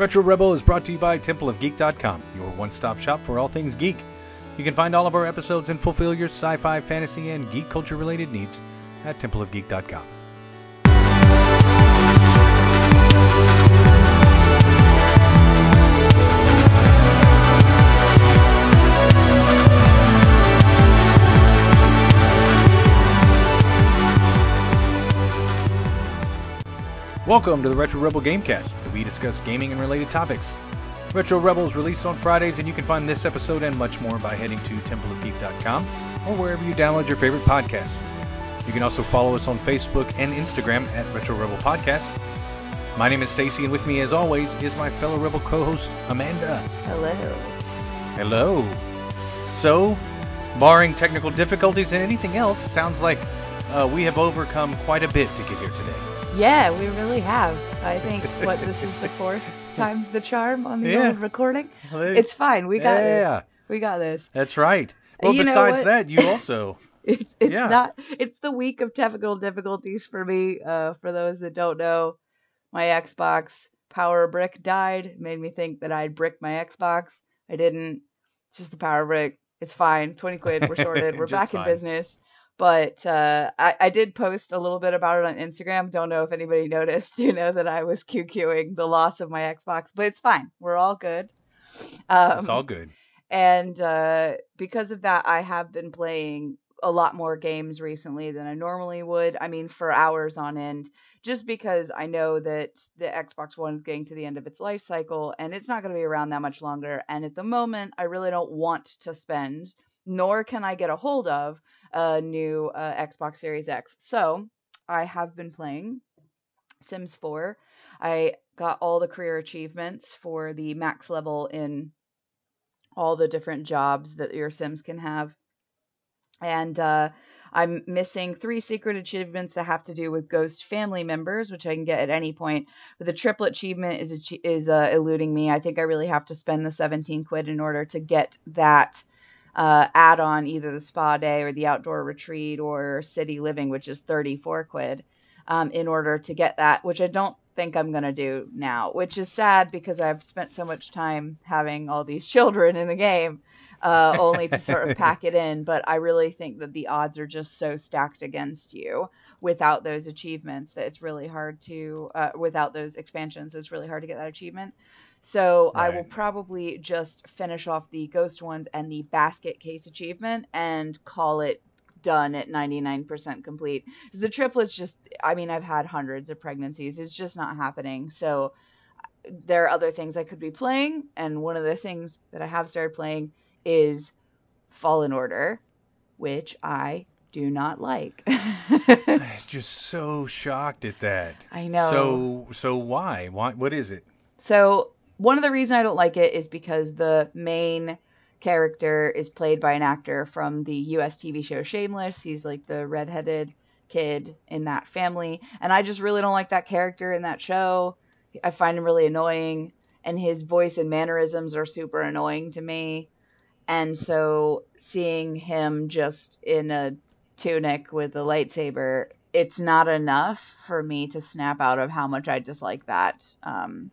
Retro Rebel is brought to you by TempleOfGeek.com, your one-stop shop for all things geek. You can find all of our episodes and fulfill your sci-fi, fantasy, and geek culture-related needs at TempleOfGeek.com. Welcome to the Retro Rebel Gamecast, where we discuss gaming and related topics. Retro Rebel is released on Fridays, and you can find this episode and much more by heading to templeofgeek.com or wherever you download your favorite podcasts. You can also follow us on Facebook and Instagram at Retro Rebel Podcast. My name is Stacy, and with me, as always, is my fellow Rebel co-host Amanda. Hello. Hello. So, barring technical difficulties and anything else, sounds like uh, we have overcome quite a bit to get here today. Yeah, we really have. I think what this is the fourth time's the charm on the Yeah. old recording. It's fine. We got Yeah. this. We got this. That's right. Well, You besides that, you also. It, it's Yeah. not. It's the week of technical difficulties for me. Uh, for those that don't know, my Xbox power brick died. It made me think that I'd brick my Xbox. I didn't. It's just the power brick. It's fine. Twenty quid. We're sorted. We're back fine. in business. But uh, I, I did post a little bit about it on Instagram. Don't know if anybody noticed, you know, that I was QQing the loss of my Xbox, but it's fine. We're all good. Um, It's all good. and uh, because of that, I have been playing a lot more games recently than I normally would. I mean, for hours on end, just because I know that the Xbox One is getting to the end of its life cycle and it's not going to be around that much longer. And at the moment, I really don't want to spend, nor can I get a hold of a new uh, Xbox Series X. So I have been playing Sims 4. I got all the career achievements for the max level in all the different jobs that your Sims can have. And uh, I'm missing three secret achievements that have to do with ghost family members, which I can get at any point. But the triplet achievement is is uh, eluding me. I think I really have to spend the 17 quid in order to get that uh, add on either the spa day or the outdoor retreat or city living, which is 34 quid, um, in order to get that, which I don't think I'm going to do now, which is sad because I've spent so much time having all these children in the game, uh, only to sort of pack it in. But I really think that the odds are just so stacked against you without those achievements that it's really hard to, uh, without those expansions, it's really hard to get that achievement. So I will probably just finish off the ghost ones and the basket case achievement and call it done at 99% complete. 'Cause The triplets just, I mean, I've had hundreds of pregnancies. It's just not happening. So uh, there are other things I could be playing, and one of the things that I have started playing is Fallen Order, which I do not like. I'm just so shocked at that. I know. So so why? Why? What is it? So one of the reasons I don't like it is because the main character is played by an actor from the US TV show Shameless. He's like the redheaded kid in that family, and I just really don't like that character in that show. I find him really annoying, and his voice and mannerisms are super annoying to me. And so seeing him just in a tunic with a lightsaber, it's not enough for me to snap out of how much I dislike that um,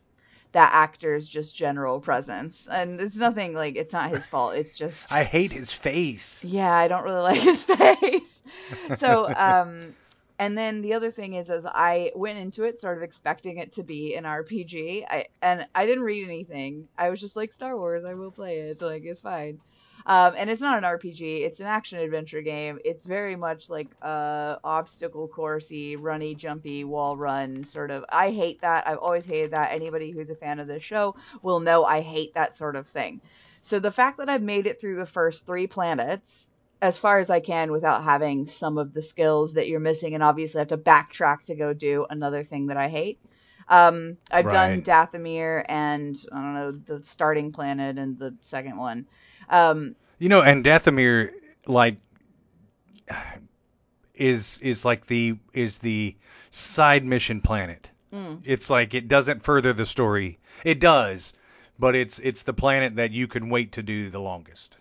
that actor's just general presence. And it's nothing like it's not his fault. It's just I hate his face. yeah, I don't really like his face. so, um, and then the other thing is, is I went into it sort of expecting it to be an RPG. I and I didn't read anything. I was just like Star Wars. I will play it. Like it's fine. Um, and it's not an RPG. It's an action adventure game. It's very much like a obstacle coursey, runny, jumpy, wall run sort of. I hate that. I've always hated that. Anybody who's a fan of this show will know I hate that sort of thing. So the fact that I've made it through the first three planets as far as I can without having some of the skills that you're missing, and obviously I have to backtrack to go do another thing that I hate. Um, I've Right. done Dathomir and I don't know the starting planet and the second one. Um, You know, and Dathomir like is is like the is the side mission planet. mm, It's like it doesn't further the story. It does, but it's it's the planet that you can wait to do the longest.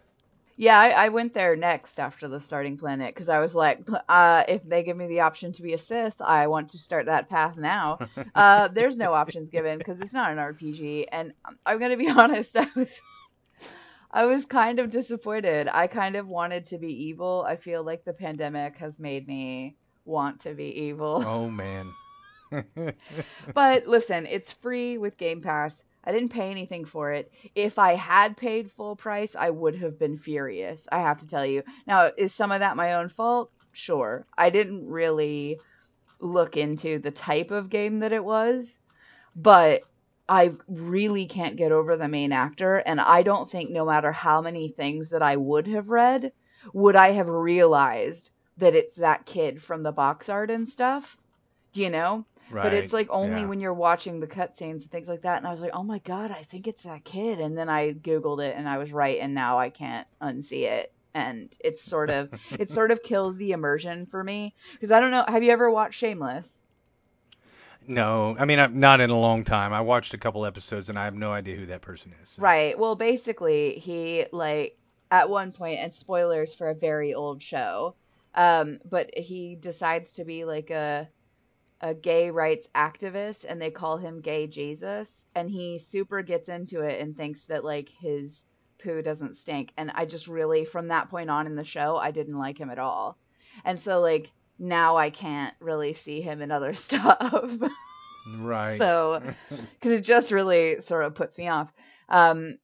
Yeah, I, I went there next after the starting planet because I was like, uh, if they give me the option to be a Sith, I want to start that path now. Uh, there's no options given because it's not an RPG, and I'm gonna be honest, I was, I was kind of disappointed. I kind of wanted to be evil. I feel like the pandemic has made me want to be evil. Oh man. but listen, it's free with Game Pass. I didn't pay anything for it. If I had paid full price, I would have been furious. I have to tell you. Now, is some of that my own fault? Sure. I didn't really look into the type of game that it was, but I really can't get over the main actor, and I don't think no matter how many things that I would have read, would I have realized that it's that kid from the box art and stuff. Do you know? Right. But it's like only yeah. when you're watching the cutscenes and things like that. And I was like, oh my god, I think it's that kid. And then I googled it and I was right, and now I can't unsee it. And it's sort of it sort of kills the immersion for me because I don't know. Have you ever watched Shameless? No, I mean I'm not in a long time. I watched a couple episodes and I have no idea who that person is. Right. Well, basically, he like at one point, and spoilers for a very old show, um, but he decides to be like a a gay rights activist and they call him gay jesus and he super gets into it and thinks that like his poo doesn't stink and i just really from that point on in the show i didn't like him at all and so like now i can't really see him in other stuff Right. so because it just really sort of puts me off um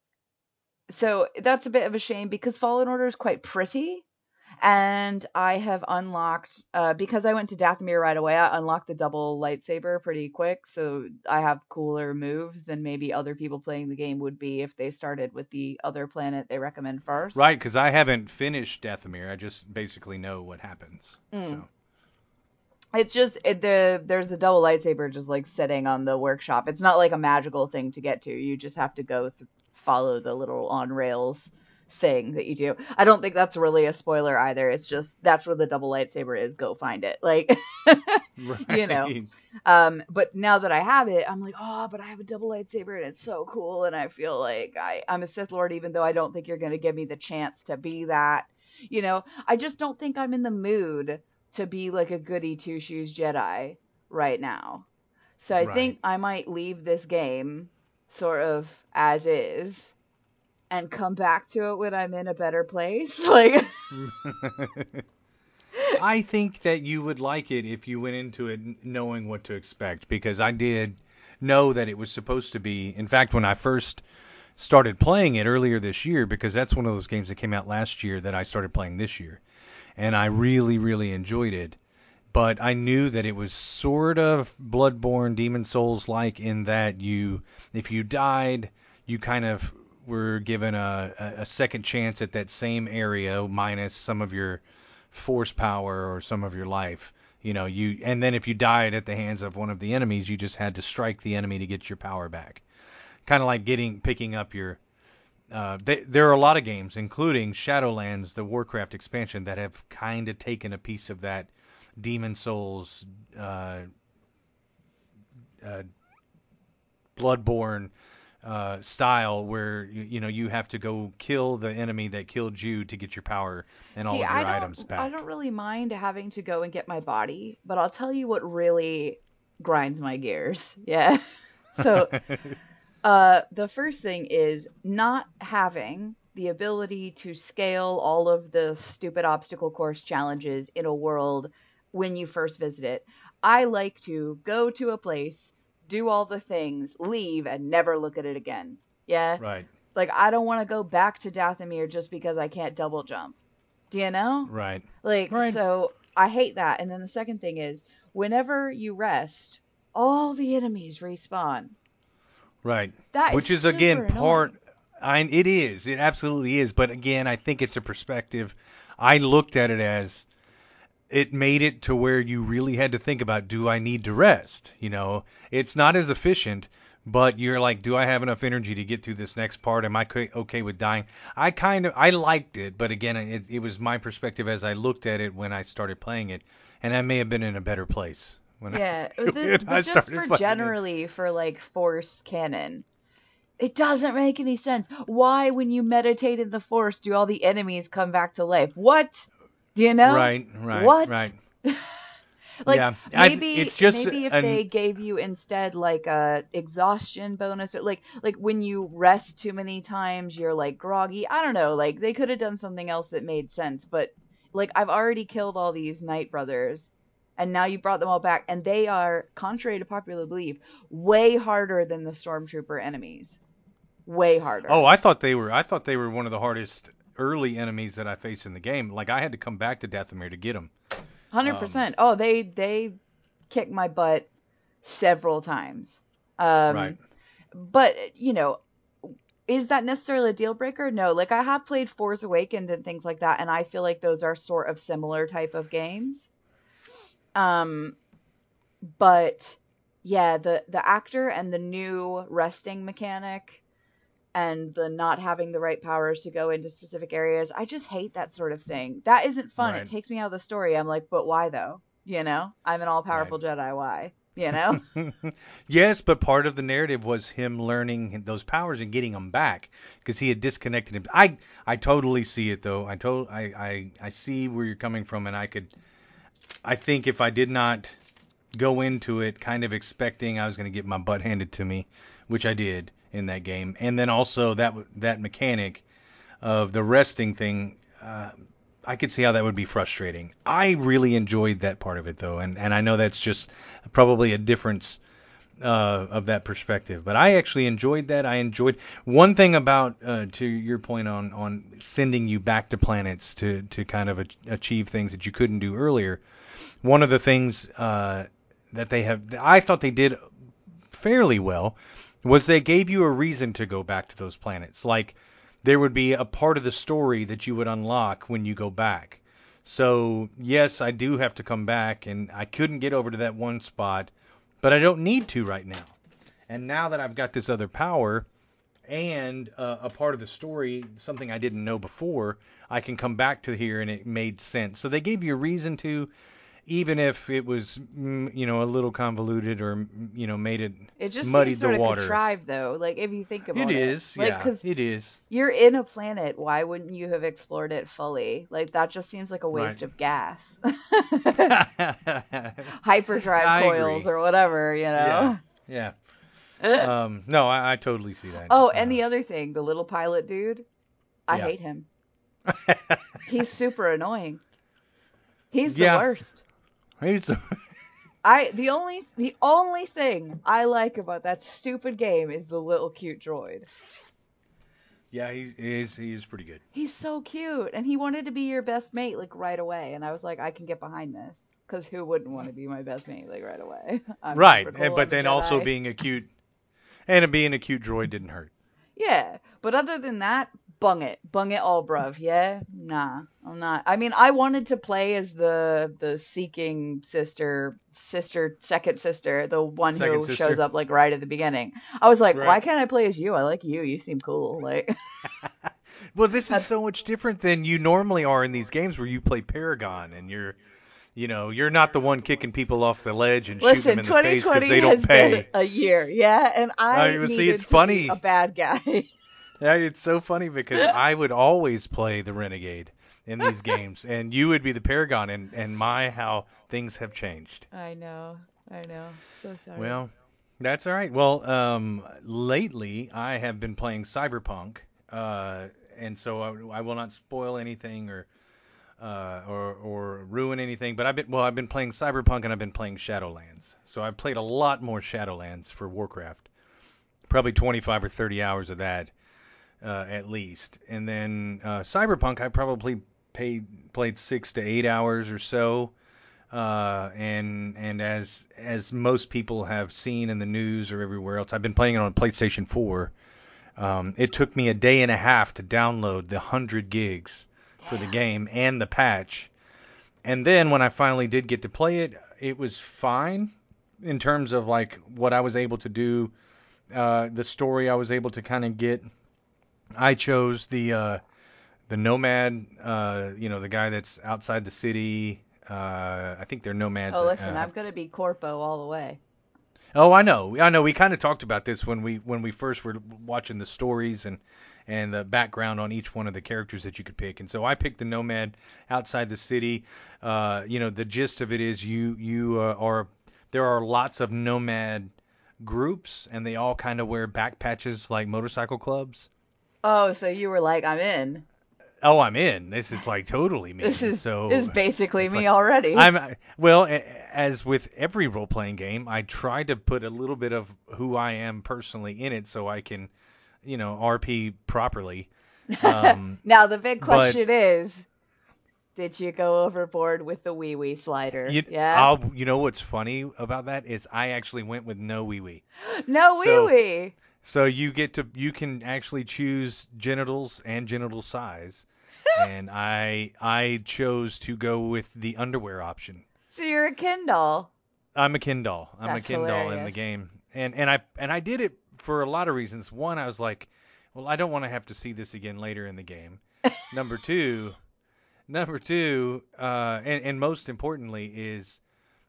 so that's a bit of a shame because fallen order is quite pretty and I have unlocked uh, because I went to Dathomir right away. I unlocked the double lightsaber pretty quick, so I have cooler moves than maybe other people playing the game would be if they started with the other planet they recommend first. Right, because I haven't finished Dathomir. I just basically know what happens. Mm. So. It's just it, the there's a double lightsaber just like sitting on the workshop. It's not like a magical thing to get to. You just have to go th- follow the little on rails thing that you do. I don't think that's really a spoiler either. It's just that's where the double lightsaber is. Go find it. Like Right. you know. Um, but now that I have it, I'm like, oh, but I have a double lightsaber and it's so cool, and I feel like I, I'm a Sith Lord, even though I don't think you're gonna give me the chance to be that. You know, I just don't think I'm in the mood to be like a goody two shoes Jedi right now. So I Right. think I might leave this game sort of as is and come back to it when I'm in a better place. Like I think that you would like it if you went into it knowing what to expect because I did know that it was supposed to be. In fact, when I first started playing it earlier this year, because that's one of those games that came out last year that I started playing this year, and I really, really enjoyed it. But I knew that it was sort of Bloodborne, Demon's Souls like in that you, if you died, you kind of were given a, a, second chance at that same area minus some of your force power or some of your life. You know, you and then if you died at the hands of one of the enemies, you just had to strike the enemy to get your power back. Kind of like getting picking up your. Uh, th- there are a lot of games, including Shadowlands, the Warcraft expansion, that have kind of taken a piece of that Demon's Souls, uh, uh, Bloodborne uh, style, where you, you know you have to go kill the enemy that killed you to get your power and all of your I items back. I don't really mind having to go and get my body, but I'll tell you what really grinds my gears. Yeah. So, uh, the first thing is not having the ability to scale all of the stupid obstacle course challenges in a world when you first visit it. I like to go to a place, do all the things, leave, and never look at it again. Yeah. right, Like, I don't want to go back to Dathomir just because I can't double jump. Do you know? right. Like, Right. so I hate that. And then the second thing is, whenever you rest, all the enemies respawn. Right. That Which is super again part. I it is. It absolutely is. But again, I think it's a perspective. I looked at it as it made it to where you really had to think about do I need to rest? You know, it's not as efficient, but you're like, do I have enough energy to get through this next part? Am I okay with dying? I kind of I liked it, but again, it, it was my perspective as I looked at it when I started playing it, and I may have been in a better place when I, Yeah, when the, I but just for playing it. generally for like force canon, It doesn't make any sense. Why, when you meditate in the force, do all the enemies come back to life? What? Do you know? Right, right, What? right. Like Yeah, I- maybe it's just maybe if an- they gave you instead like a exhaustion bonus or like like when you rest too many times you're like groggy. I don't know. Like they could have done something else that made sense, but like I've already killed all these Night Brothers and now you brought them all back and they are contrary to popular belief way harder than the stormtrooper enemies. Way harder. Oh, I thought they were. I thought they were one of the hardest early enemies that I faced in the game. Like I had to come back to Dathomir to get them. Hundred percent. Oh, they they kicked my butt several times. Um, right. But you know, is that necessarily a deal breaker? No. Like I have played Force Awakens and things like that, and I feel like those are sort of similar type of games. Um, but yeah, the the actor and the new resting mechanic and the not having the right powers to go into specific areas, I just hate that sort of thing. That isn't fun. Right. It takes me out of the story. I'm like, but why though? You know, I'm an all powerful Jedi. Why? You know? yes, but part of the narrative was him learning those powers and getting them back because he had disconnected him. I I totally see it though. I told I, I I see where you're coming from, and I could. I think if I did not go into it kind of expecting I was going to get my butt handed to me, which I did in that game, and then also that that mechanic of the resting thing. Uh, I could see how that would be frustrating. I really enjoyed that part of it though, and and I know that's just probably a difference uh, of that perspective. But I actually enjoyed that. I enjoyed one thing about uh, to your point on on sending you back to planets to to kind of a, achieve things that you couldn't do earlier. One of the things uh, that they have, I thought they did fairly well, was they gave you a reason to go back to those planets. Like there would be a part of the story that you would unlock when you go back. So, yes, I do have to come back, and I couldn't get over to that one spot, but I don't need to right now. And now that I've got this other power and uh, a part of the story, something I didn't know before, I can come back to here and it made sense. So they gave you a reason to, even if it was, mm, you know, a little convoluted or, mm, you know, made it It just muddied seems sort the of water. contrived, though. Like if you think about It it, is, like yeah, it is. you're in a planet, why wouldn't you have explored it fully? Like that just seems like a waste Right. of gas, hyperdrive I coils agree. or whatever, you know. yeah, yeah. Um, no, I, I totally see that. oh, and the other thing, the little pilot dude, I Yeah. hate him. He's super annoying. He's the Yeah. worst. He's- I the only the only thing I like about that stupid game is the little cute droid. yeah, he's he's he's pretty good. He's so cute, and he wanted to be your best mate like right away, and I was like, I can get behind this, because who wouldn't want to be my best mate like right away? I'm right, cool, and- but I'm then also being a cute, and being a cute droid didn't hurt. yeah. But other than that, bung it, bung it all, bruv. Yeah, nah, I'm not. I mean, I wanted to play as the the seeking sister, sister, second sister, the one Second who sister. shows up like right at the beginning. I was like, why can't I play as you? I like you. You seem cool. Like. Well, this is so much different than you normally are in these games where you play Paragon and you're, you know, you're not the one kicking people off the ledge and shooting them in the face because they don't pay. been a year, yeah, and I well, see, it's funny. a bad guy. Yeah, it's so funny because I would always play the Renegade in these games, and you would be the Paragon, and and my how things have changed. I know, I know. So sorry. Well, that's all right. Well, um, lately I have been playing Cyberpunk, uh, and so I, I will not spoil anything or uh, or or ruin anything. But I've been well, I've been playing Cyberpunk and I've been playing Shadowlands. So I've played a lot more Shadowlands for Warcraft, probably 25 or 30 hours of that uh, at least. And then uh, Cyberpunk, I probably paid, played six to eight hours or so. Uh, and and as as most people have seen in the news or everywhere else, I've been playing it on PlayStation 4. Um, it took me a day and a half to download the 100 gigs for the game and the patch. And then when I finally did get to play it, it was fine in terms of like what I was able to do, uh, the story I was able to kind of get. I chose the uh, the nomad, uh, you know, the guy that's outside the city. Uh, I think they're nomads. oh, listen, uh, I'm gonna be corpo all the way. Oh, I know. I know. We kind of talked about this when we when we first were watching the stories and and the background on each one of the characters that you could pick. And so I picked the nomad outside the city. Uh, you know, the gist of it is you you uh, are there are lots of nomad groups and they all kind of wear back patches like motorcycle clubs. Oh, so you were like, I'm in. Oh, I'm in. This is like totally me. This is so this is basically me like- already. I'm well, as with every role-playing game, I try to put a little bit of who I am personally in it, so I can, you know, RP properly. Um, now the big but- question is, did you go overboard with the wee wee slider? you, yeah. I'll, you know what's funny about that is I actually went with no wee wee. no wee wee. So you get to you can actually choose genitals and genital size, and I I chose to go with the underwear option. So you're a Ken doll. I'm a Ken doll. I'm That's a Ken doll in the game, and and I and I did it for a lot of reasons. One, I was like, well, I don't want to have to see this again later in the game. number two, number two, uh, and and most importantly is,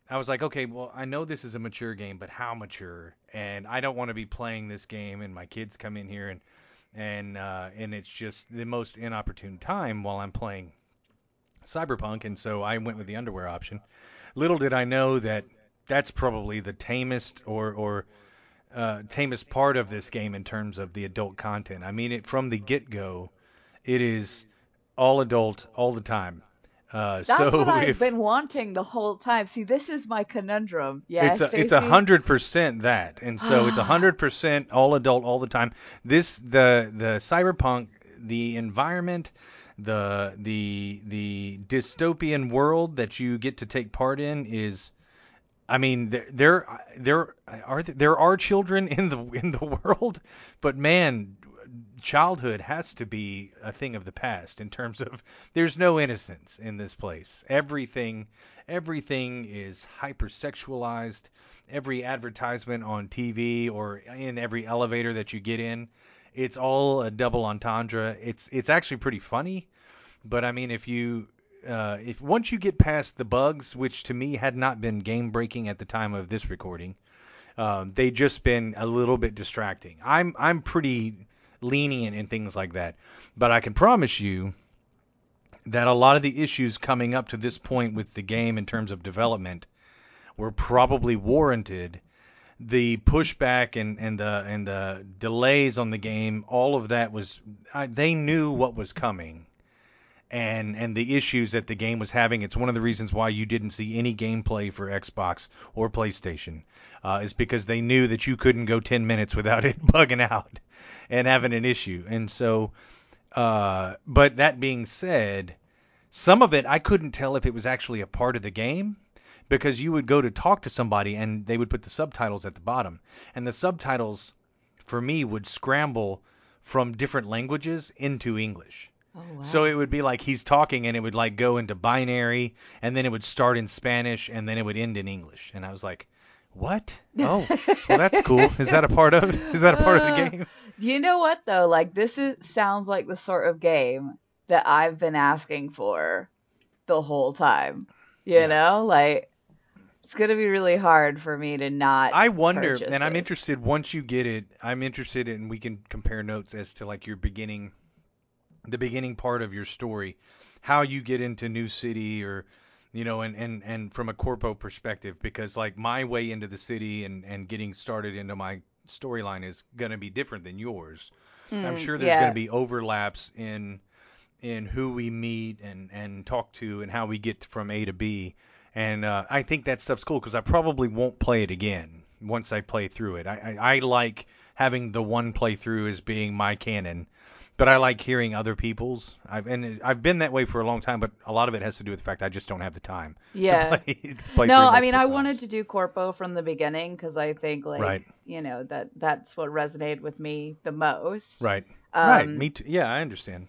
I was like, okay, well, I know this is a mature game, but how mature? And I don't want to be playing this game, and my kids come in here and and uh, and it's just the most inopportune time while I'm playing Cyberpunk, and so I went with the underwear option. Little did I know that that's probably the tamest or or uh, tamest part of this game in terms of the adult content. I mean, it from the get-go, it is all adult all the time. Uh, That's so what I've if been wanting the whole time. See, this is my conundrum. Yeah, it's a, a hundred percent that, and so it's a hundred percent all adult all the time. This the the cyberpunk, the environment, the the the dystopian world that you get to take part in is, I mean, there there there are there are children in the in the world, but man, childhood has to be a thing of the past in terms of there's no innocence in this place. Everything everything is hypersexualized. Every advertisement on TV or in every elevator that you get in, it's all a double entendre. It's it's actually pretty funny, but I mean if you uh, if once you get past the bugs, which to me had not been game breaking at the time of this recording, um, they just been a little bit distracting. I'm I'm pretty lenient in things like that, but I can promise you that a lot of the issues coming up to this point with the game in terms of development were probably warranted. The pushback and, and the and the delays on the game, all of that was I, they knew what was coming, and and the issues that the game was having. It's one of the reasons why you didn't see any gameplay for Xbox or PlayStation, uh, is because they knew that you couldn't go 10 minutes without it bugging out and having an issue. And so, uh, but that being said, some of it I couldn't tell if it was actually a part of the game because you would go to talk to somebody and they would put the subtitles at the bottom, and the subtitles for me would scramble from different languages into English. Oh, wow. So it would be like he's talking and it would like go into binary and then it would start in Spanish and then it would end in English. And I was like, "What? Oh, well that's cool. Is that a part of is that a part of the Uh, game?" You know what though? Like this is sounds like the sort of game that I've been asking for the whole time. You Yeah. know, like it's gonna be really hard for me to not. I wonder and I'm interested once you get it, I'm interested and we can compare notes as to like your beginning the beginning part of your story, how you get into Night City or you know, and, and, and from a corpo perspective, because like my way into the city and, and getting started into my storyline is gonna be different than yours. I'm Mm, sure there's yeah. going to be overlaps in in who we meet and and talk to and how we get from A to B. And uh, I think that stuff's cool because I probably won't play it again once I play through it. I, I I like having the one playthrough as being my canon, but I like hearing other people's. I've and I've been that way for a long time, but a lot of it has to do with the fact I just don't have the time Yeah. play. play no, I mean I wanted to do corpo from the beginning because I think like Right. you know that that's what resonated with me the most. Right. right. Um, Me too. Yeah, I understand.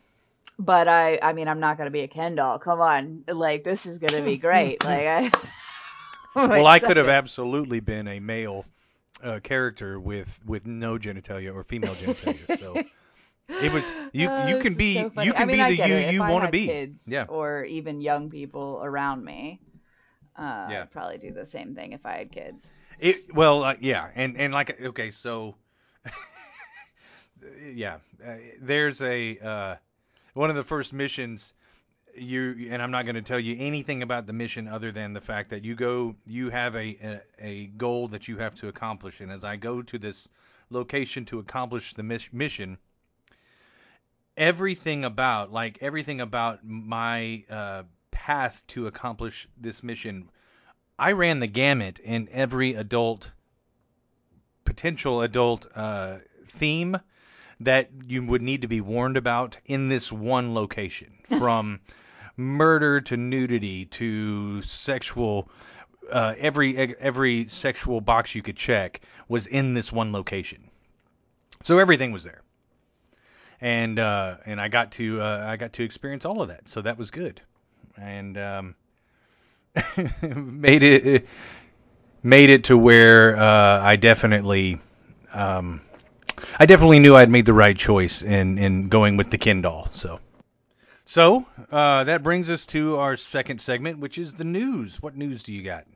But I I mean I'm not gonna be a Ken doll. Come on, like this is gonna be great. like I. I'm well, I could have absolutely been a male uh, character with with no genitalia or female genitalia. So it was you. Oh, you can be so you I can mean, be I the you. You want to be. Kids Yeah. Or even young people around me. Uh, Yeah. I'd probably do the same thing if I had kids. It well, uh, yeah, and and like okay, so yeah, uh, there's a uh, one of the first missions. You and I'm not going to tell you anything about the mission other than the fact that you go, you have a, a a goal that you have to accomplish, and as I go to this location to accomplish the mis- mission, everything about like everything about my uh, path to accomplish this mission, I ran the gamut in every adult potential adult uh, theme that you would need to be warned about in this one location. From murder to nudity to sexual uh, every every sexual box you could check was in this one location. So everything was there and uh, and I got to uh, I got to experience all of that so that was good and um, made it made it to where uh, I definitely um, I definitely knew I'd made the right choice in in going with the Ken doll. So so uh, that brings us to our second segment, which is the news. What news do you got?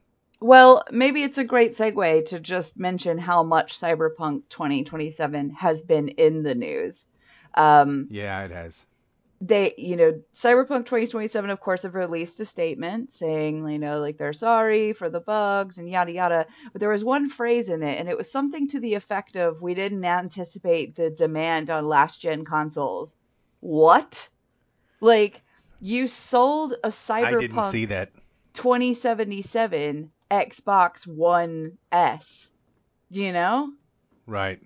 Well, maybe it's a great segue to just mention how much Cyberpunk 2077 has been in the news. Um, Yeah, it has. they, you know, Cyberpunk 2077, of course, have released a statement saying, you know, like they're sorry for the bugs and yada yada. But there was one phrase in it, and it was something to the effect of, "We didn't anticipate the demand on last gen consoles." What? Like you sold a I didn't Cyberpunk see that. 2077 Xbox One S. Do you know? Right.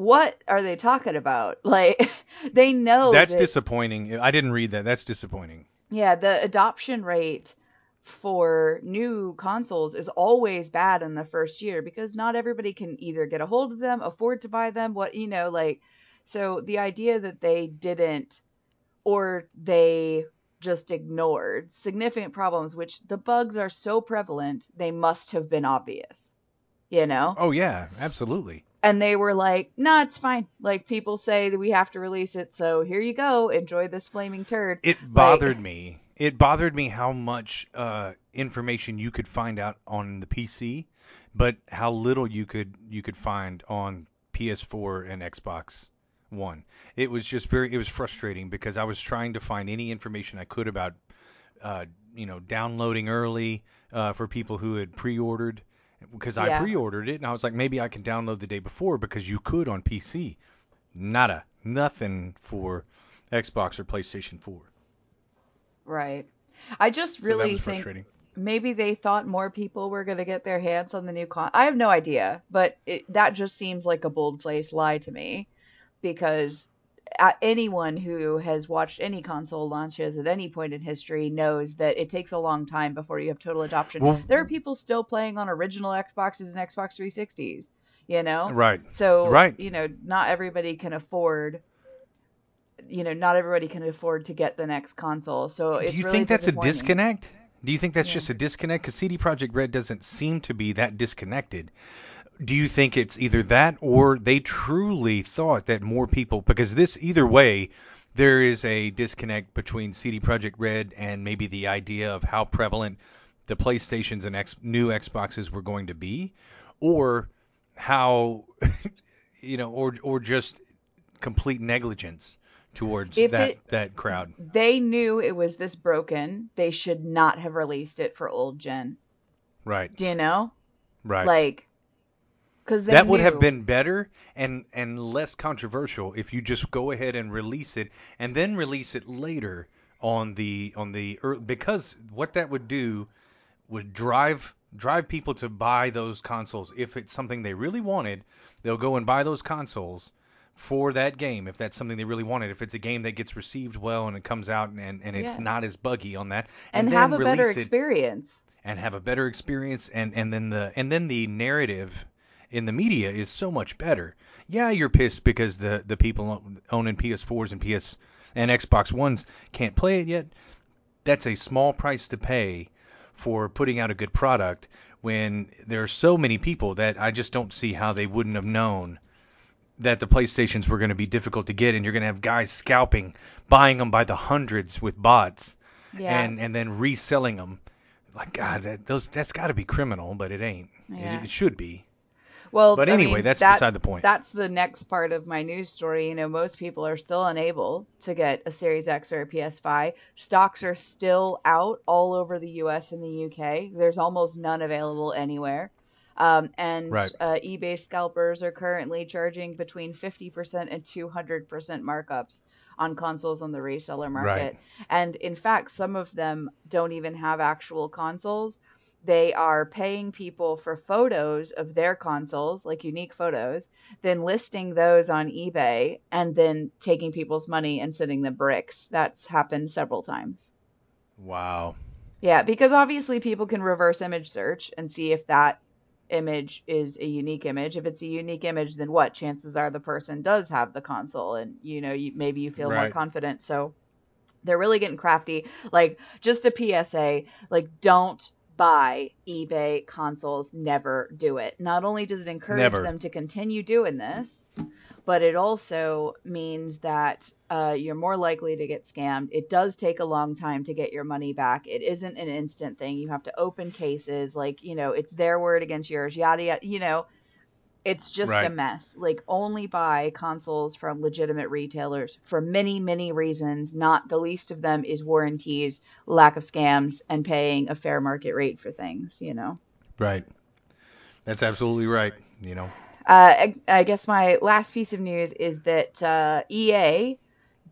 What are they talking about? Like they know That's that, disappointing. I didn't read that. That's disappointing. yeah, the adoption rate for new consoles is always bad in the first year because not everybody can either get a hold of them, afford to buy them, what you know, like so the idea that they didn't or they just ignored significant problems which the bugs are so prevalent they must have been obvious. You know? Oh yeah, absolutely. And they were like, "Nah, it's fine. Like people say that we have to release it, so here you go. Enjoy this flaming turd." It bothered me. It bothered me how much uh, information you could find out on the PC, but how little you could you could find on PS4 and Xbox One. It was just very it was frustrating because I was trying to find any information I could about uh, you know downloading early uh, for people who had pre-ordered because I pre-ordered it and I was like maybe I can download the day before because you could on PC. Nada, nothing for Xbox or PlayStation 4. Right. I just really was think frustrating. maybe they thought more people were going to get their hands on the new con. I have no idea, but it, that just seems like a bold-faced lie to me because anyone who has watched any console launches at any point in history knows that it takes a long time before you have total adoption. Well- there are people still playing on original Xboxes and Xbox 360s, you know? Right. So, Right. you know, not everybody can afford you know, not everybody can afford to get the next console. So it's Do you really think that's a disconnect? Do you think that's Yeah. just a disconnect? Because CD Projekt Red doesn't seem to be that disconnected. Do you think it's either that or they truly thought that more people, because this, either way, there is a disconnect between CD Projekt Red and maybe the idea of how prevalent the PlayStations and X, new Xboxes were going to be, or how, you know, or or just complete negligence towards If that it- that crowd. They knew it was this broken. They should not have released it for old gen. Right. Do you know? Right. Like, because that would have been better and and less controversial if you just go ahead and release it and then release it later on the on the because what that would do would drive drive people to buy those consoles if it's something they really wanted they'll go and buy those consoles for that game if that's something they really wanted if it's a game that gets received well and it comes out and, and it's Yeah. not as buggy on that and, then have a better experience. and have a better experience and and then the and then the narrative in the media is so much better. Yeah, you're pissed because the the people owning PS4s and PS and Xbox Ones can't play it yet. That's a small price to pay for putting out a good product when there are so many people that I just don't see how they wouldn't have known that the PlayStations were going to be difficult to get and you're going to have guys scalping, buying them by the hundreds with bots Yeah. and and then reselling them like God, that, those that's got to be criminal, but it ain't. Yeah. It, it should be. Well, But I anyway, mean, that's that- beside the point. That's the next part of my news story. You know, most people are still unable to get a Series X or a PS5. Stocks are still out all over the US and the UK. There's almost none available anywhere. Um, and Right. uh, eBay scalpers are currently charging between 50% and 200% markups on consoles on the reseller market. And in fact, some of them don't even have actual consoles they are paying people for photos of their consoles, like unique photos, then listing those on eBay and then taking people's money and sending them bricks. That's happened several times. Wow. Yeah, because obviously people can reverse image search and see if that image is a unique image. If it's a unique image, then what? Chances are the person does have the console and you know, you maybe you feel more confident. So they're really getting crafty. Like just a PSA, like don't buy eBay consoles, never do it. Not only does it encourage Never. them to continue doing this, but it also means that uh, you're more likely to get scammed. It does take a long time to get your money back. It isn't an instant thing. You have to open cases, like, you know, it's their word against yours, yada, yada, you know. It's just a mess. Like, only buy consoles from legitimate retailers for many, many reasons. Not the least of them is warranties, lack of scams, and paying a fair market rate for things, you know. Right. That's absolutely right. You know. Uh, I, I guess my last piece of news is that uh, EA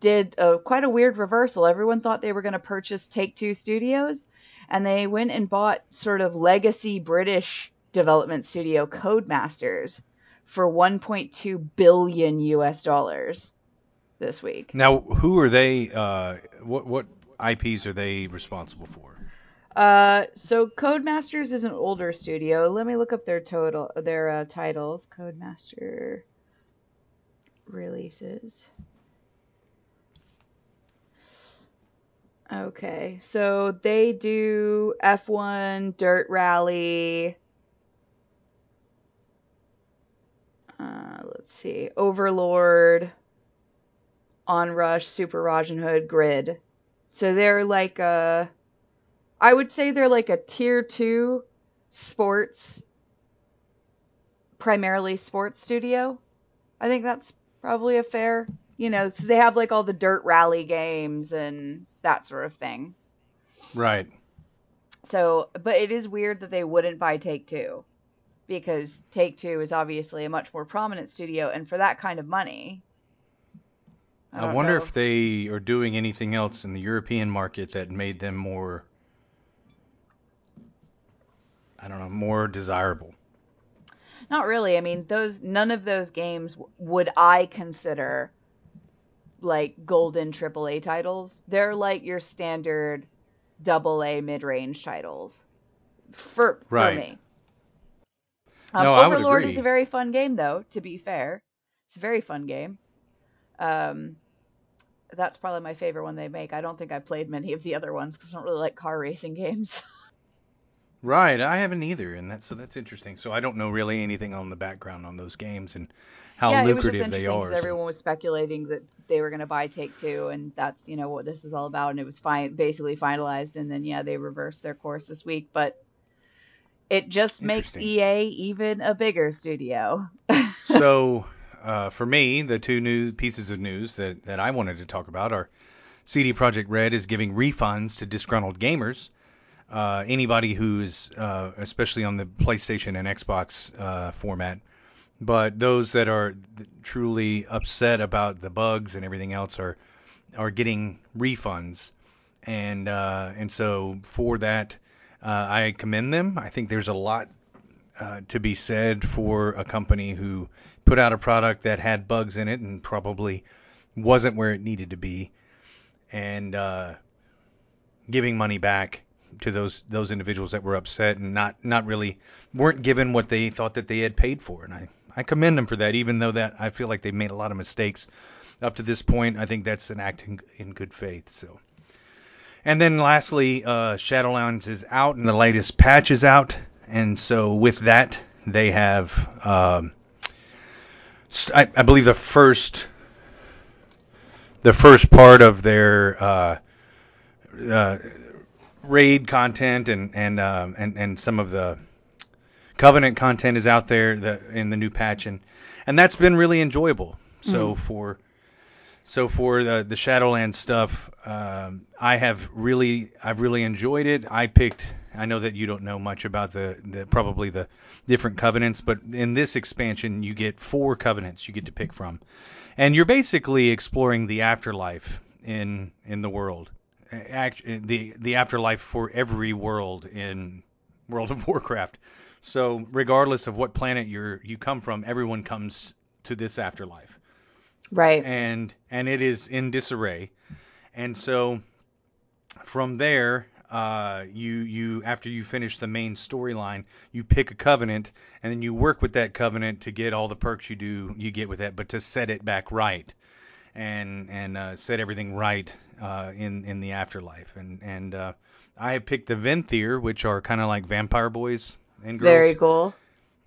did a, quite a weird reversal. Everyone thought they were going to purchase Take Two Studios, and they went and bought sort of legacy British development studio Codemasters for 1.2 billion US dollars this week. Now, who are they? Uh, what what IPs are they responsible for? Uh, so Codemasters is an older studio. Let me look up their total, their uh, titles. Codemaster releases. Okay, so they do F1, Dirt Rally. Uh, let's see, Overlord, Onrush, Super Robin Hood, Grid. So they're like a I would say they're like a tier two sports, primarily sports studio. I think that's probably a fair, you know, so they have like all the dirt rally games and that sort of thing. Right. So, but it is weird that they wouldn't buy Take Two because Take Two is obviously a much more prominent studio, and for that kind of money, I, don't wonder know. if they are doing anything else in the European market that made them more. I don't know, more desirable. Not really. I mean, those none of those games would I consider like golden AAA titles. They're like your standard double A mid-range titles for for me. Um, No, Overlord is a very fun game, though. To be fair, it's a very fun game. Um, that's probably my favorite one they make. I don't think I played many of the other ones because I don't really like car racing games. Right, I haven't either, and that's so that's interesting. So I don't know really anything on the background on those games and how yeah, it was just lucrative they interesting are. so- everyone was speculating that they were going to buy Take Two, and that's you know what this is all about, and it was fine, basically finalized, and then yeah, they reversed their course this week, but it just makes EA even a bigger studio. so uh, for me, the two new pieces of news that, that I wanted to talk about are CD Projekt Red is giving refunds to disgruntled gamers. Uh, anybody who's, uh, especially on the PlayStation and Xbox uh, format, but those that are truly upset about the bugs and everything else are are getting refunds, and uh, and so for that, uh, I commend them. I think there's a lot uh, to be said for a company who put out a product that had bugs in it and probably wasn't where it needed to be, and uh, giving money back to those those individuals that were upset and not not really weren't given what they thought that they had paid for, and I I commend them for that, even though that I feel like they made a lot of mistakes up to this point. I think that's an act in, in good faith. So. And then lastly, uh, Shadowlands is out and the latest patch is out. And so with that, they have, um, I, I believe the first, the first part of their uh, uh, raid content and and um, and and some of the covenant content is out there the, in the new patch and and that's been really enjoyable. So Mm. for so for the the Shadowlands stuff, um, I have really I've really enjoyed it. I picked. I know that you don't know much about the, the probably the different covenants, but in this expansion you get four covenants you get to pick from, and you're basically exploring the afterlife in in the world. Act, the the afterlife for every world in World of Warcraft. So regardless of what planet you're you come from, everyone comes to this afterlife Right. and and it is in disarray. And so from there, uh, you you after you finish the main storyline, you pick a covenant, and then you work with that covenant to get all the perks you do you get with that, but to set it back right, and and uh, set everything right uh, in in the afterlife. And and uh, I have picked the Venthyr, which are kind of like vampire boys and girls. Very cool.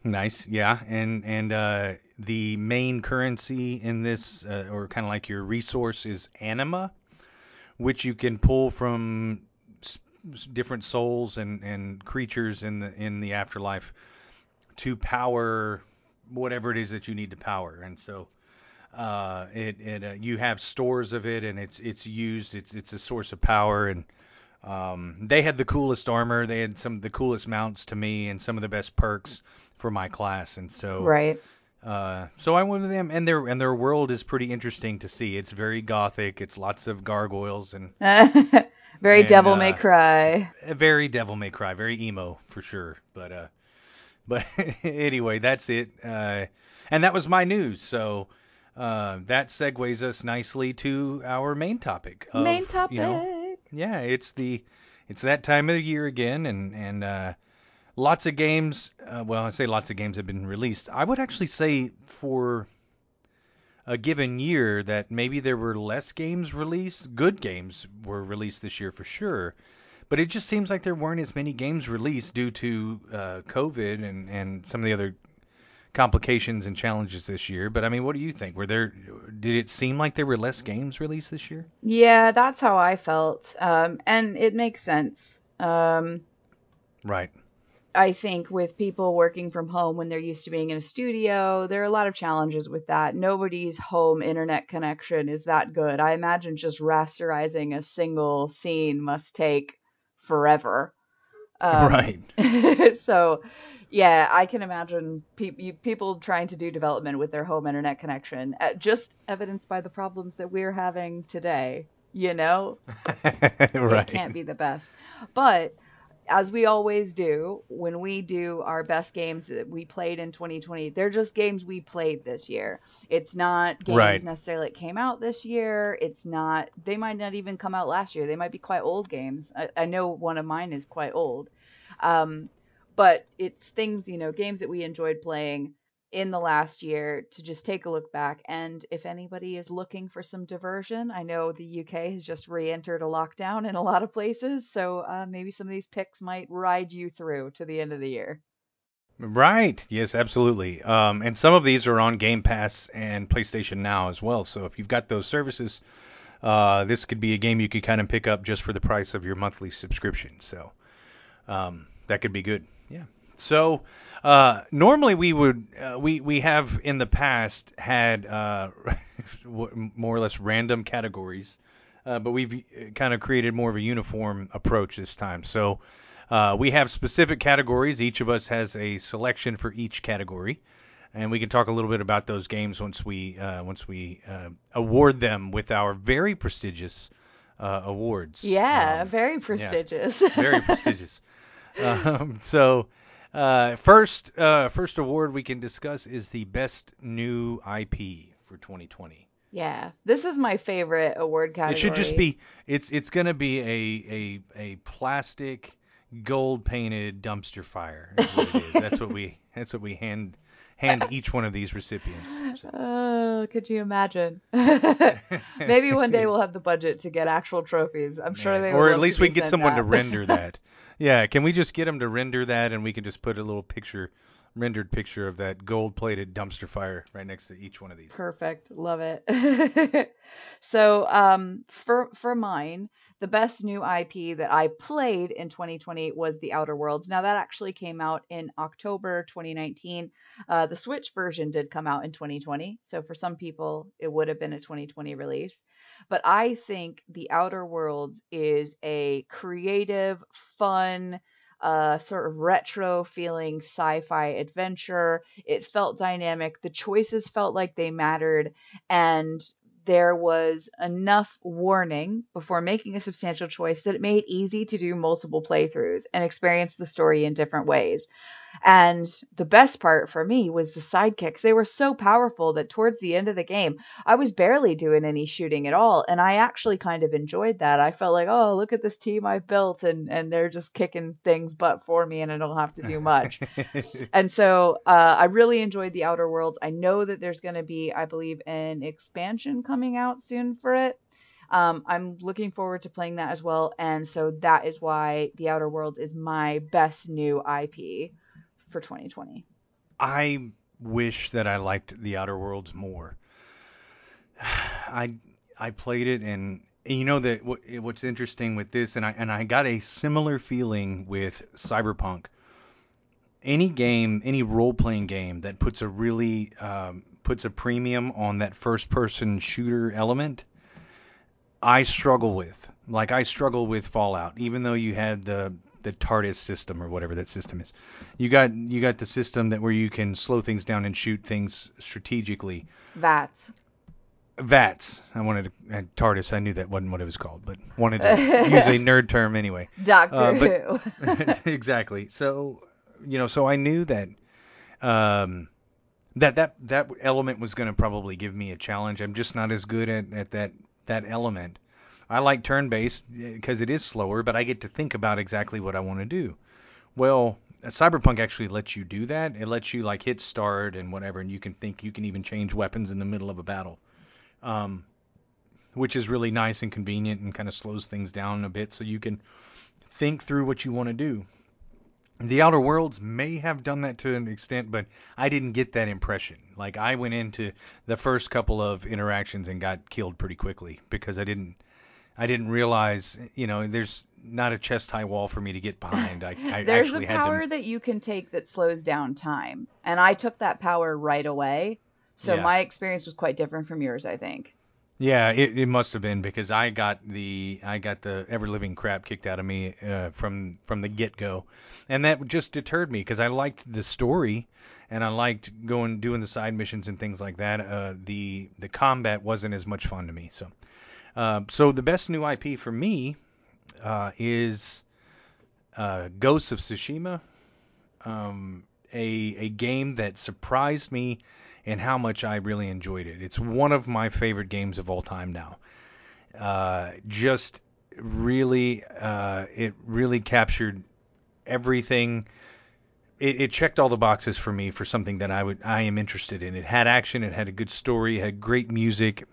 Nice, yeah, and and uh, the main currency in this, uh, or kind of like your resource, is anima, which you can pull from different souls and, and creatures in the in the afterlife to power whatever it is that you need to power. And so uh, it it uh, you have stores of it, and it's it's used. It's it's a source of power and. Um, they had the coolest armor. They had some of the coolest mounts to me, and some of the best perks for my class. And so, Right. uh, so I went with them, and their and their world is pretty interesting to see. It's very gothic. It's lots of gargoyles and Very And, Devil uh, May Cry. very Devil May Cry, very emo for sure. But uh, but anyway, that's it. Uh, and that was my news. So uh, that segues us nicely to our main topic. Of, Main topic. You know, yeah, it's the it's that time of the year again, and and uh, lots of games. Uh, well, I say lots of games have been released. I would actually say for a given year that maybe there were less games released. Good games were released this year for sure, but it just seems like there weren't as many games released due to uh, COVID and and some of the other complications and challenges this year. But I mean, what do you think? Were there did it seem like there were less games released this year? Yeah, that's how I felt. Um, and it makes sense. Um, Right. I think with people working from home when they're used to being in a studio, there are a lot of challenges with that. Nobody's home internet connection is that good. I imagine just rasterizing a single scene must take forever. Um, right. so, yeah, I can imagine pe- you, people trying to do development with their home internet connection, uh, just evidenced by the problems that we're having today. You know, it right. can't be the best. But as we always do, when we do our best games that we played in 2020, they're just games we played this year. It's not games Right. necessarily that came out this year. It's not, they might not even come out last year. They might be quite old games. I, I know one of mine is quite old. Um, but it's things, you know, games that we enjoyed playing in the last year to just take a look back. And if anybody is looking for some diversion, I know the UK has just re entered a lockdown in a lot of places. So uh, maybe some of these picks might ride you through to the end of the year. Right. Yes, absolutely. Um, and some of these are on Game Pass and PlayStation Now as well. So if you've got those services, uh, this could be a game you could kind of pick up just for the price of your monthly subscription. So um, that could be good. Yeah. So uh, normally we would uh, we we have in the past had uh, more or less random categories, uh, but we've kind of created more of a uniform approach this time. So uh, we have specific categories. Each of us has a selection for each category, and we can talk a little bit about those games once we uh, once we uh, award them with our very prestigious uh, awards. Yeah, Um, very prestigious. very prestigious. Um, so, uh, first, uh, first award we can discuss is the best new IP for 2020. yeah, this is my favorite award category. It should just be it's it's gonna be a a a plastic gold painted dumpster fire. Is what it is. That's what we that's what we hand hand each one of these recipients. Oh, could you imagine? Maybe one day we'll have the budget to get actual trophies. I'm sure they or at least we can get someone to render that. Yeah, can we just get them to render that and we can just put a little picture rendered picture of that gold-plated dumpster fire right next to each one of these. Perfect. Love it. so, um, for for mine, the best new IP that I played in 2020 was The Outer Worlds. Now that actually came out in October 2019. Uh, the Switch version did come out in 2020, so for some people it would have been a 2020 release. But I think The Outer Worlds is a creative, fun uh, sort of retro feeling sci fi adventure. It felt dynamic. The choices felt like they mattered. And there was enough warning before making a substantial choice that it made it easy to do multiple playthroughs and experience the story in different ways. And the best part for me was the sidekicks. They were so powerful that towards the end of the game, I was barely doing any shooting at all. And I actually kind of enjoyed that. I felt like, oh, look at this team I've built, and, and they're just kicking things butt for me, and I don't have to do much. and so uh, I really enjoyed the Outer Worlds. I know that there's going to be, I believe, an expansion coming out soon for it. Um, I'm looking forward to playing that as well, and so that is why The Outer Worlds is my best new IP for 2020. I wish that I liked The Outer Worlds more. I I played it and you know that what, what's interesting with this and I and I got a similar feeling with Cyberpunk. Any game, any role-playing game that puts a really um, puts a premium on that first-person shooter element, I struggle with. Like I struggle with Fallout, even though you had the the TARDIS system or whatever that system is. You got you got the system that where you can slow things down and shoot things strategically. VATS. VATS. I wanted to TARDIS. I knew that wasn't what it was called, but wanted to use a nerd term anyway. Doctor uh, Who. exactly. So you know, so I knew that um, that that that element was going to probably give me a challenge. I'm just not as good at, at that that element. I like turn-based because it is slower, but I get to think about exactly what I want to do. Well, Cyberpunk actually lets you do that. It lets you like hit start and whatever, and you can think you can even change weapons in the middle of a battle, um, which is really nice and convenient and kind of slows things down a bit, so you can think through what you want to do. The Outer Worlds may have done that to an extent, but I didn't get that impression. Like I went into the first couple of interactions and got killed pretty quickly because I didn't I didn't realize, you know, there's not a chest high wall for me to get behind. I, I there's a power to... that you can take that slows down time, and I took that power right away. So yeah. my experience was quite different from yours, I think. Yeah, it, it must have been because I got the I got the ever living crap kicked out of me uh, from from the get go, and that just deterred me because I liked the story and I liked going doing the side missions and things like that. Uh, the the combat wasn't as much fun to me, so uh, so the best new IP for me uh, is uh, Ghosts of Tsushima, um, a a game that surprised me in how much I really enjoyed it. It's one of my favorite games of all time now. Uh, just really, uh, it really captured everything. It, it, checked all the boxes for me for something that I would I am interested in. It had action, it had a good story, it had great music,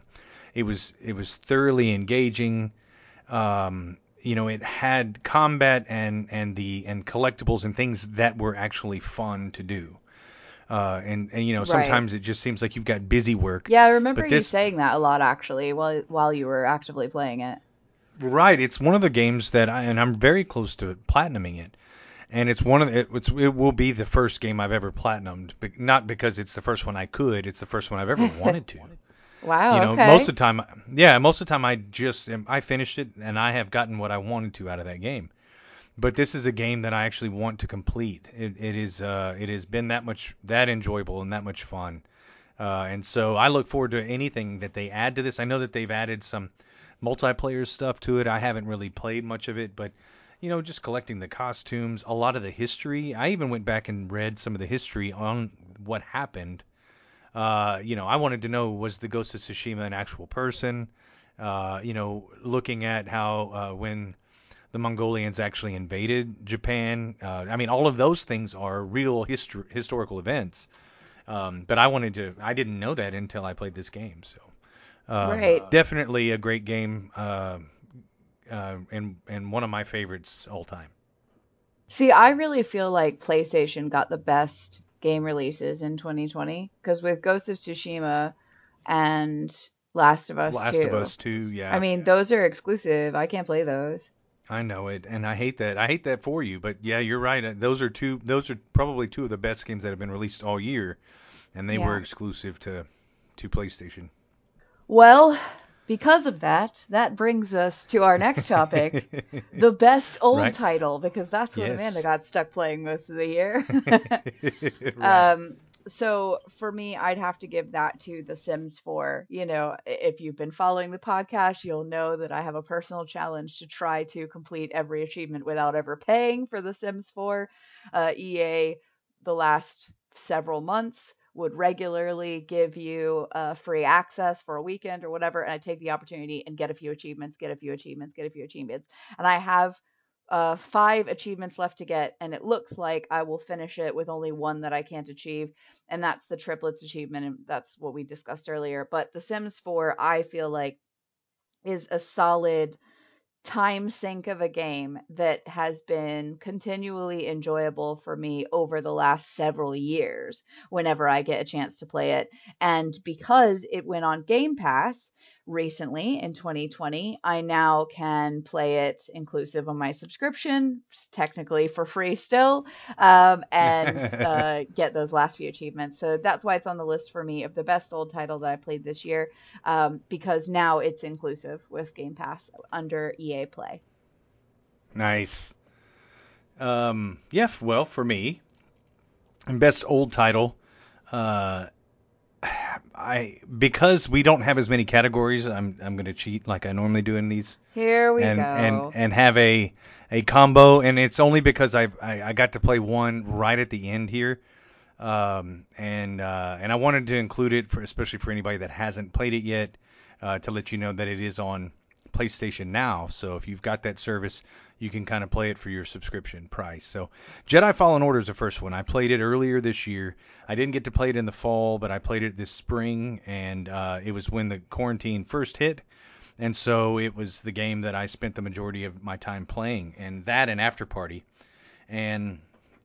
it was it was thoroughly engaging. Um, you know, it had combat and and the and collectibles and things that were actually fun to do. Uh, and, and you know sometimes right. it just seems like you've got busy work. Yeah, I remember you saying that a lot actually while while you were actively playing it. Right, it's one of the games that I and I'm very close to platinuming it, and it's one of the, it, it's it will be the first game I've ever platinumed, but not because it's the first one I could, it's the first one I've ever wanted to. Wow. You know, okay. most of the time, yeah, most of the time I just I finished it and I have gotten what I wanted to out of that game. But this is a game that I actually want to complete. It, it is uh, it has been that much that enjoyable and that much fun. Uh, and so I look forward to anything that they add to this. I know that they've added some multiplayer stuff to it. I haven't really played much of it, but you know, just collecting the costumes, a lot of the history. I even went back and read some of the history on what happened uh, you know, I wanted to know was the Ghost of Tsushima an actual person? Uh, you know, looking at how uh, when the Mongolians actually invaded Japan. Uh, I mean, all of those things are real histor- historical events. Um, but I wanted to, I didn't know that until I played this game. So, um, right. definitely a great game, uh, uh, and and one of my favorites all time. See, I really feel like PlayStation got the best game releases in 2020 because with Ghost of Tsushima and Last of Us Last 2. of Us 2, yeah. I mean, those are exclusive. I can't play those. I know it, and I hate that. I hate that for you, but yeah, you're right. Uh, Those are two. Those are probably two of the best games that have been released all year, and they were exclusive to to PlayStation. Well, because of that, that brings us to our next topic, the best old Right. title, because that's what Yes. Amanda got stuck playing most of the year. Right. Um, so for me, I'd have to give that to The Sims 4. You know, if you've been following the podcast, you'll know that I have a personal challenge to try to complete every achievement without ever paying for The Sims 4. Uh, EA, the last several months, would regularly give you uh, free access for a weekend or whatever, and I take the opportunity and get a few achievements, get a few achievements, get a few achievements, and I have uh, five achievements left to get, and it looks like I will finish it with only one that I can't achieve, and that's the triplets achievement, and that's what we discussed earlier. But The Sims 4, I feel like, is a solid time sink of a game that has been continually enjoyable for me over the last several years whenever I get a chance to play it. And because it went on Game Pass recently in 2020, I now can play it inclusive of my subscription, technically for free still, um, and uh, get those last few achievements. So that's why it's on the list for me of the best old title that I played this year, um, because now it's inclusive with Game Pass under EA Play. Nice. Um, yeah, well, for me, best old title, uh, I because we don't have as many categories, I'm I'm gonna cheat like I normally do in these, Here we and go. and and have a a combo, and it's only because I've I, I got to play one right at the end here, um, and uh, and I wanted to include it for especially for anybody that hasn't played it yet, uh, to let you know that it is on PlayStation Now. So if you've got that service, you can kind of play it for your subscription price. So Jedi Fallen Order is the first one. I played it earlier this year. I didn't get to play it in the fall, but I played it this spring, and uh, it was when the quarantine first hit. And so it was the game that I spent the majority of my time playing, and that and Afterparty. And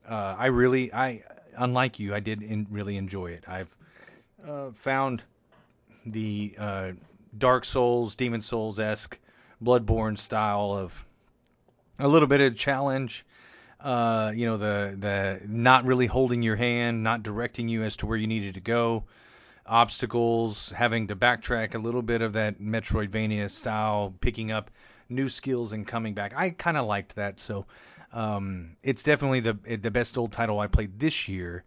uh, I really, I unlike you, I did in, really enjoy it. I've uh, found the uh, Dark Souls, Demon's Souls esque, Bloodborne style of a little bit of challenge. Uh, you know, the the not really holding your hand, not directing you as to where you needed to go, obstacles, having to backtrack a little bit of that Metroidvania style, picking up new skills and coming back. I kind of liked that, so um, it's definitely the the best old title I played this year,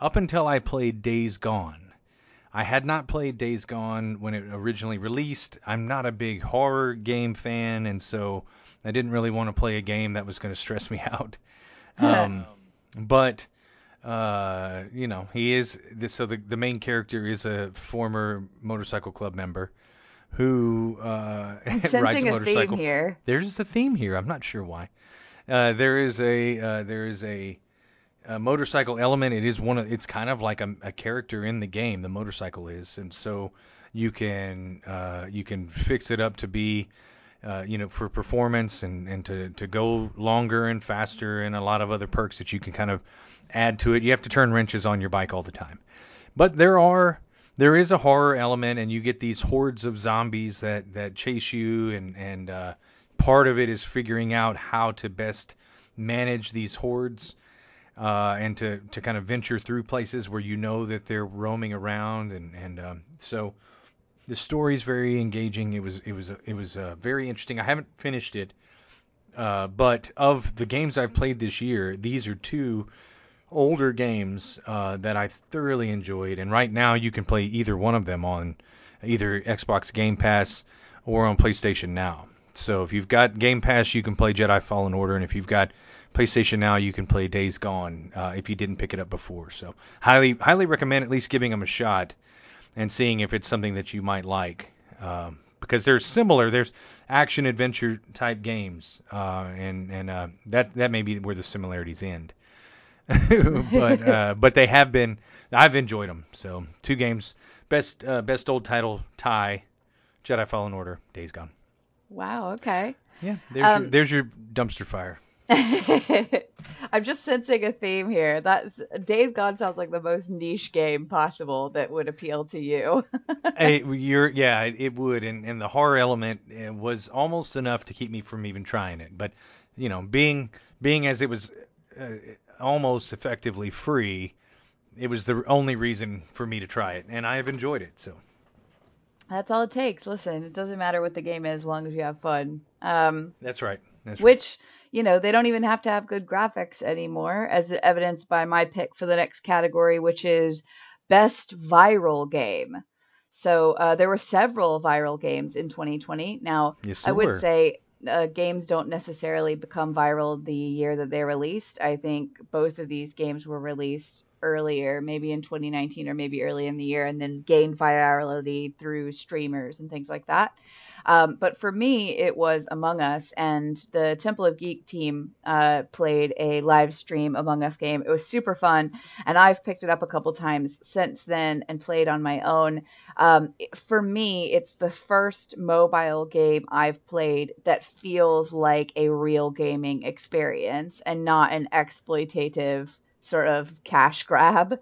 up until I played Days Gone. I had not played Days Gone when it originally released. I'm not a big horror game fan, and so I didn't really want to play a game that was going to stress me out. Um, but uh, you know, he is this. So the the main character is a former motorcycle club member who uh, rides a a motorcycle. theme here. There's a theme here. I'm not sure why. Uh, there is a uh, there is a, a motorcycle element. It is one of it's kind of like a, a character in the game. The motorcycle is, and so you can uh, you can fix it up to be uh, you know for performance and and to to go longer and faster and a lot of other perks that you can kind of add to it. You have to turn wrenches on your bike all the time, but there are there is a horror element and you get these hordes of zombies that that chase you and and uh, part of it is figuring out how to best manage these hordes uh, and to, to kind of venture through places where you know that they're roaming around and and um, so the story is very engaging. It was it was it was uh, very interesting. I haven't finished it, uh, but of the games I've played this year, these are two older games uh, that I thoroughly enjoyed. And right now, you can play either one of them on either Xbox Game Pass or on PlayStation Now. So if you've got Game Pass, you can play Jedi Fallen Order, and if you've got PlayStation Now, you can play Days Gone uh, if you didn't pick it up before. So highly highly recommend at least giving them a shot and seeing if it's something that you might like. Um, because they're similar. There's action adventure type games, uh, and and uh, that that may be where the similarities end. but uh, but they have been. I've enjoyed them. So two games. Best uh, best old title tie. Jedi Fallen Order. Days Gone. Wow. Okay. Yeah. There's your Um, there's your dumpster fire. I'm just sensing a theme here. That's Days Gone sounds like the most niche game possible that would appeal to you. hey, you're yeah, it, it would, and and the horror element eh, was almost enough to keep me from even trying it. But you know, being being as it was uh, almost effectively free, it was the only reason for me to try it, and I have enjoyed it. So that's all it takes. Listen, it doesn't matter what the game is, as long as you have fun. Um, that's right. That's which you know they don't even have to have good graphics anymore, as evidenced by my pick for the next category, which is best viral game. So uh, there were several viral games in 2020. Now yes, I would were. say uh, games don't necessarily become viral the year that they're released. I think both of these games were released earlier, maybe in 2019 or maybe early in the year, and then gained virality through streamers and things like that. Um, but for me, it was Among Us, and the Temple of Geek team uh, played a live stream Among Us game. It was super fun, and I've picked it up a couple times since then and played on my own. Um, for me, it's the first mobile game I've played that feels like a real gaming experience and not an exploitative sort of cash grab.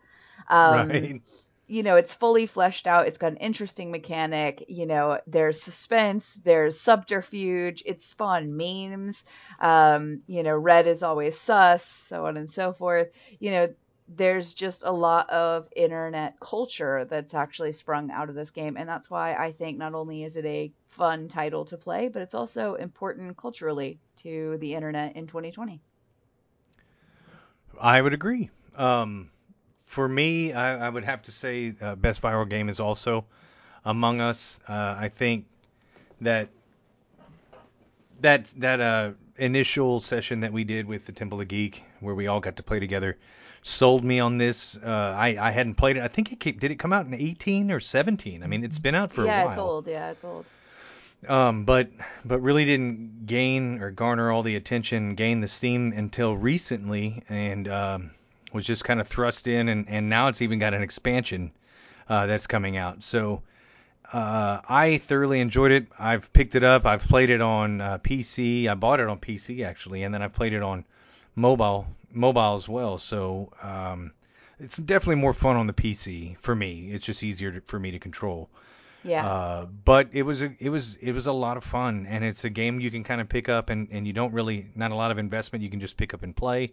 Um, right you know, it's fully fleshed out. It's got an interesting mechanic. You know, there's suspense, there's subterfuge. It's spawned memes. Um, you know, red is always sus, so on and so forth. You know, there's just a lot of internet culture that's actually sprung out of this game, and that's why I think not only is it a fun title to play, but it's also important culturally to the internet in 2020. I would agree. Um, for me, I, I would have to say uh, best viral game is also Among Us. Uh, I think that that that uh, initial session that we did with the Temple of Geek, where we all got to play together, sold me on this. Uh, I I hadn't played it. I think it came, did it come out in 18 or 17. I mean, it's been out for yeah, a while. Yeah, it's old. Yeah, it's old. Um, but but really didn't gain or garner all the attention, gain the steam until recently, and um, was just kind of thrust in, and, and now it's even got an expansion uh, that's coming out. So uh, I thoroughly enjoyed it. I've picked it up. I've played it on uh, PC. I bought it on PC actually, and then I've played it on mobile mobile as well. So um, it's definitely more fun on the PC for me. It's just easier to, for me to control. Yeah. Uh, but it was a it was it was a lot of fun, and it's a game you can kind of pick up, and and you don't really not a lot of investment. You can just pick up and play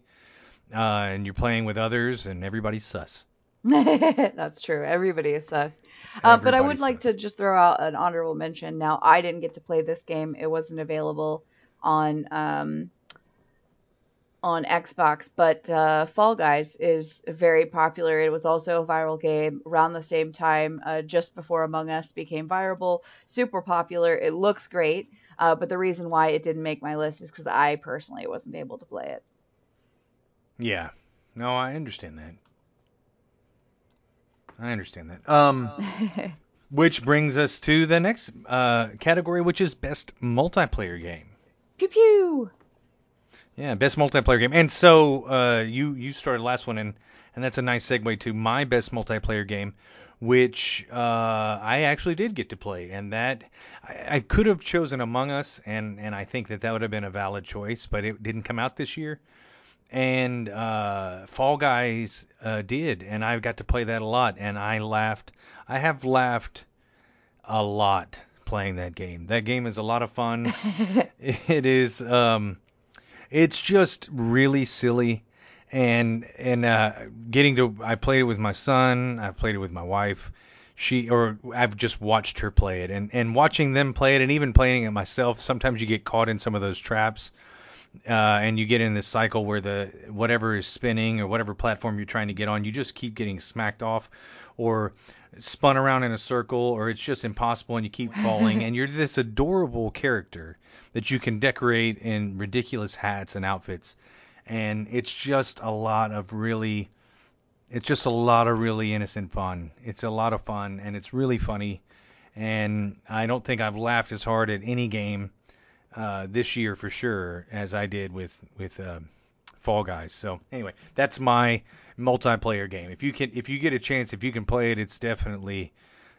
uh, and you're playing with others, and everybody's sus. That's true. Everybody is sus. Uh, but I would like to just throw out an honorable mention. Now, I didn't get to play this game; it wasn't available on um, on Xbox. But uh, Fall Guys is very popular. It was also a viral game around the same time, uh, just before Among Us became viral. Super popular. It looks great. Uh, but the reason why it didn't make my list is because I personally wasn't able to play it. Yeah. No, I understand that. I understand that. Um, which brings us to the next uh, category, which is best multiplayer game. Pew pew. Yeah, best multiplayer game. And so uh, you you started last one, and and that's a nice segue to my best multiplayer game, which uh, I actually did get to play, and that I, I could have chosen Among Us, and and I think that that would have been a valid choice, but it didn't come out this year and uh, Fall Guys uh, did, and I got to play that a lot, and I laughed. I have laughed a lot playing that game. That game is a lot of fun. it is. Um, it's just really silly, and and uh, getting to. I played it with my son. I've played it with my wife. She or I've just watched her play it, and and watching them play it, and even playing it myself. Sometimes you get caught in some of those traps uh, and you get in this cycle where the whatever is spinning or whatever platform you're trying to get on, you just keep getting smacked off or spun around in a circle, or it's just impossible and you keep falling. and you're this adorable character that you can decorate in ridiculous hats and outfits, and it's just a lot of really, it's just a lot of really innocent fun. It's a lot of fun and it's really funny, and I don't think I've laughed as hard at any game uh, this year for sure as I did with with uh, Fall Guys. So anyway, that's my multiplayer game. If you can, if you get a chance, if you can play it, it's definitely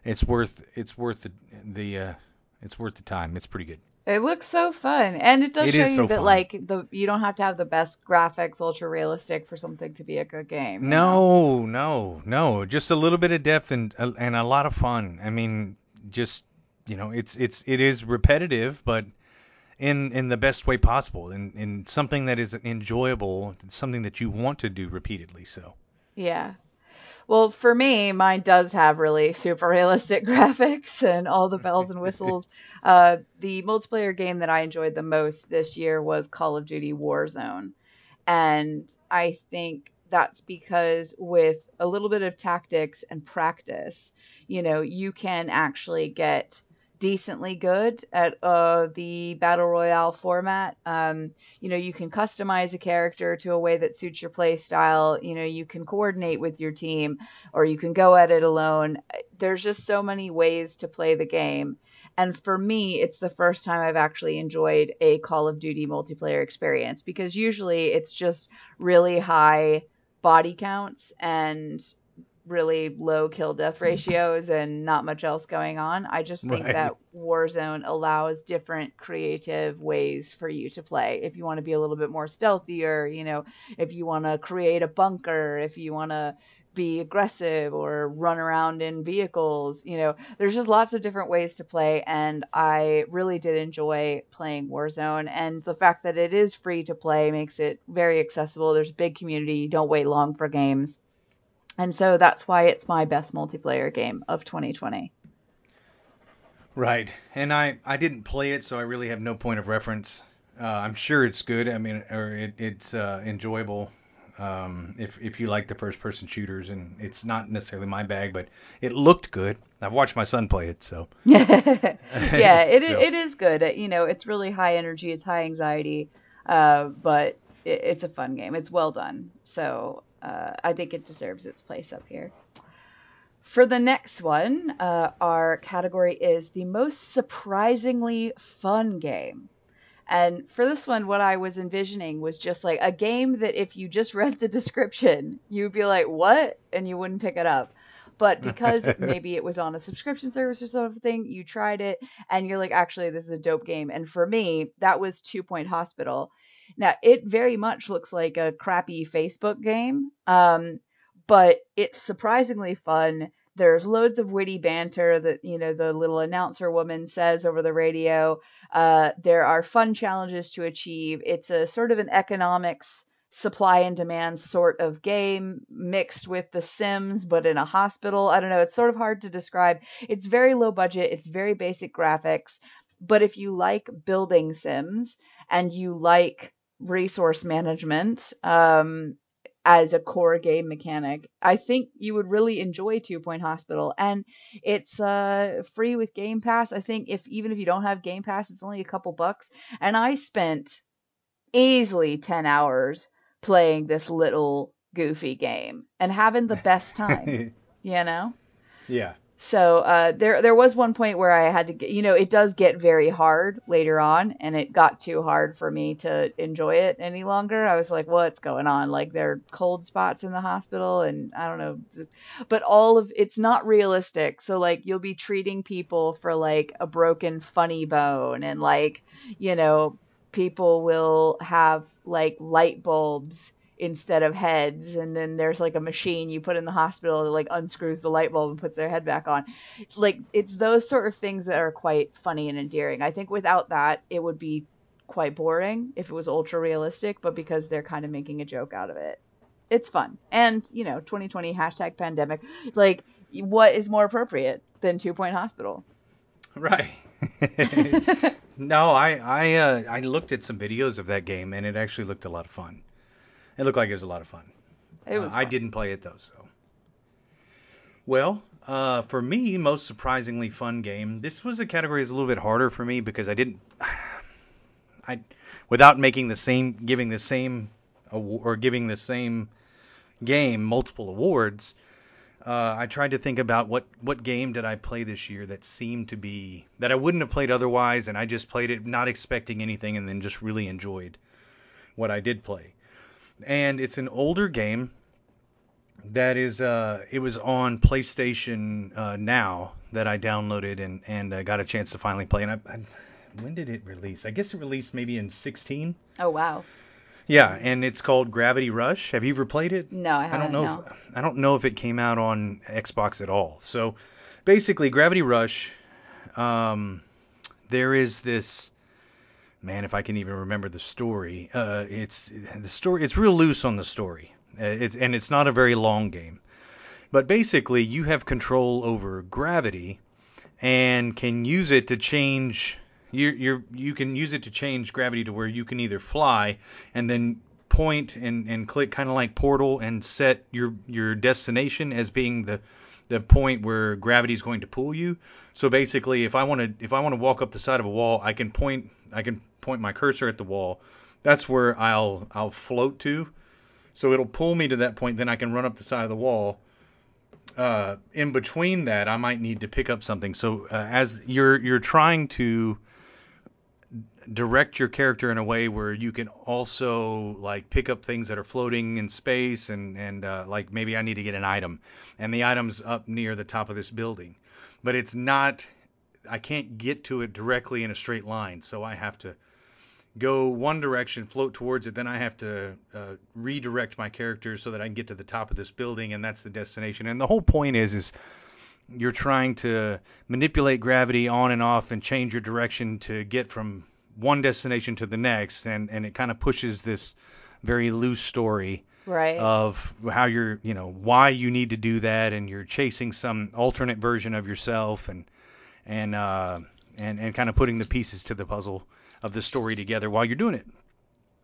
it's worth it's worth the the uh, It's worth the time. It's pretty good. It looks so fun, and it does It show you so that fun. like the you don't have to have the best graphics, ultra realistic for something to be a good game. you know? No, no, no. Just a little bit of depth and and a lot of fun. I mean, just you know, it's it's it is repetitive, but in in the best way possible, in in something that is enjoyable, something that you want to do repeatedly. So. Yeah. Well, for me, mine does have really super realistic graphics and all the bells and whistles. Uh, the multiplayer game that I enjoyed the most this year was Call of Duty Warzone. And I think that's because with a little bit of tactics and practice, you know, you can actually get decently good at uh, the battle royale format. Um, you know, you can customize a character to a way that suits your play style. You know, you can coordinate with your team, or you can go at it alone. There's just so many ways to play the game. And for me, it's the first time I've actually enjoyed a Call of Duty multiplayer experience because usually it's just really high body counts and really low kill death mm-hmm. ratios and not much else going on. I just think Right. that Warzone allows different creative ways for you to play. If you want to be a little bit more stealthier, you know, if you want to create a bunker, if you want to be aggressive or run around in vehicles, you know, there's just lots of different ways to play and I really did enjoy playing Warzone and the fact that it is free to play makes it very accessible. There's a big community, you don't wait long for games. And so that's why it's my best multiplayer game of 2020. Right, and I I didn't play it, so I really have no point of reference. Uh, I'm sure it's good. I mean, or it, it's uh, enjoyable um, if if you like the first person shooters, and it's not necessarily my bag, but it looked good. I've watched my son play it, so yeah, it So- it is good. You know, it's really high energy, it's high anxiety, uh, but it, it's a fun game. It's well done. So uh, I think it deserves its place up here. For the next one, uh, our category is the most surprisingly fun game. And for this one, what I was envisioning was just like a game that if you just read the description, you'd be like, what? And you wouldn't pick it up. But because maybe it was on a subscription service or something, you tried it and you're like, actually, this is a dope game. And for me, that was Two Point Hospital. Now, it very much looks like a crappy Facebook game, um, but it's surprisingly fun. There's loads of witty banter that, you know, the little announcer woman says over the radio. Uh, there are fun challenges to achieve. It's a sort of an economics supply and demand sort of game mixed with The Sims, but in a hospital. I don't know. It's sort of hard to describe. It's very low budget. It's very basic graphics. But if you like building Sims and you like resource management, um, as a core game mechanic, I think you would really enjoy Two Point Hospital. And it's uh, free with Game Pass. I think if even if you don't have Game Pass, it's only a couple bucks. And I spent easily 10 hours playing this little goofy game and having the best time, you know? yeah. So uh, there there was one point where I had to get, you know, it does get very hard later on, and it got too hard for me to enjoy it any longer. I was like, what's going on? Like there are cold spots in the hospital, and I don't know, but all of it's not realistic. So like you'll be treating people for like a broken funny bone, and like you know, people will have like light bulbs instead of heads and then there's like a machine you put in the hospital that like unscrews the light bulb and puts their head back on like it's those sort of things that are quite funny and endearing i think without that it would be quite boring if it was ultra realistic but because they're kind of making a joke out of it it's fun and you know 2020 hashtag pandemic like what is more appropriate than two point hospital Right. no, I I uh, I looked at some videos of that game and it actually looked a lot of fun. It looked like it was a lot of fun. it was Uh, I didn't play it though, so. Well, uh, for me, most surprisingly fun game. This was a category that's a little bit harder for me because I didn't, I, without making the same, giving the same, or giving the same game multiple awards. Uh, I tried to think about what what game did I play this year that seemed to be that I wouldn't have played otherwise, and I just played it not expecting anything, and then just really enjoyed what I did play. And it's an older game that is uh it was on PlayStation uh, now that I downloaded and and uh, got a chance to finally play. And I, I, when did it release? I guess it released maybe in 16. Oh wow. Yeah, and it's called Gravity Rush. Have you ever played it? No, I haven't. I don't know. no. If, I don't know if it came out on Xbox at all. So basically, Gravity Rush. Um, there is this. Man, if I can even remember the story, uh, it's the story. It's real loose on the story. Uh, it's and it's not a very long game. But basically, you have control over gravity and can use it to change. You you you can use it to change gravity to where you can either fly and then point and, and click kind of like Portal and set your your destination as being the the point where gravity is going to pull you. So basically, if I want to if I want to walk up the side of a wall, I can point I can point my cursor at the wall. That's where I'll I'll float to. So it'll pull me to that point. Then I can run up the side of the wall. Uh, in between that, I might need to pick up something. So uh, as you're you're trying to direct your character in a way where you can also like pick up things that are floating in space and and uh, like maybe I need to get an item and the item's up near the top of this building but it's not I can't get to it directly in a straight line so I have to go one direction float towards it then I have to uh, redirect my character so that I can get to the top of this building and that's the destination and the whole point is is you're trying to manipulate gravity on and off and change your direction to get from one destination to the next, and and it kind of pushes this very loose story Right. of how you're, you know, why you need to do that, and you're chasing some alternate version of yourself, and and uh, and and kind of putting the pieces to the puzzle of the story together while you're doing it.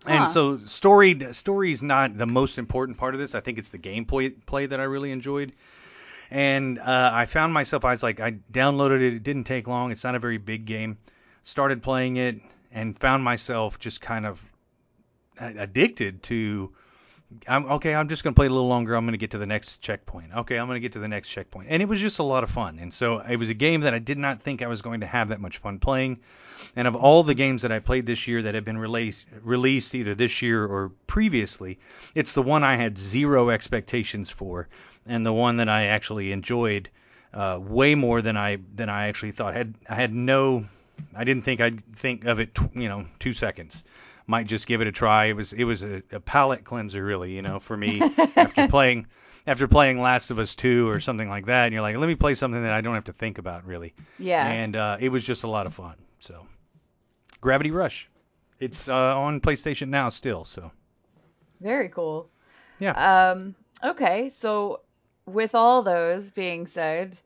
Huh. And so story story's not the most important part of this. I think it's the gameplay play that I really enjoyed. And uh, I found myself, I was like, I downloaded it. It didn't take long. It's not a very big game. Started playing it and found myself just kind of addicted to. I'm okay. I'm just gonna play a little longer. I'm gonna get to the next checkpoint. Okay, I'm gonna get to the next checkpoint, and it was just a lot of fun. And so it was a game that I did not think I was going to have that much fun playing. And of all the games that I played this year that have been released released either this year or previously, it's the one I had zero expectations for, and the one that I actually enjoyed uh, way more than I than I actually thought. Had I had no, I didn't think I'd think of it, you know, two seconds. Might just give it a try. It was it was a, a palate cleanser, really, you know, for me after playing after playing Last of Us 2 or something like that. And you're like, let me play something that I don't have to think about really. yeah. And uh, it was just a lot of fun. So, Gravity Rush. It's uh, on PlayStation now still. So, Very cool. yeah. Um. Okay. So with all those being said,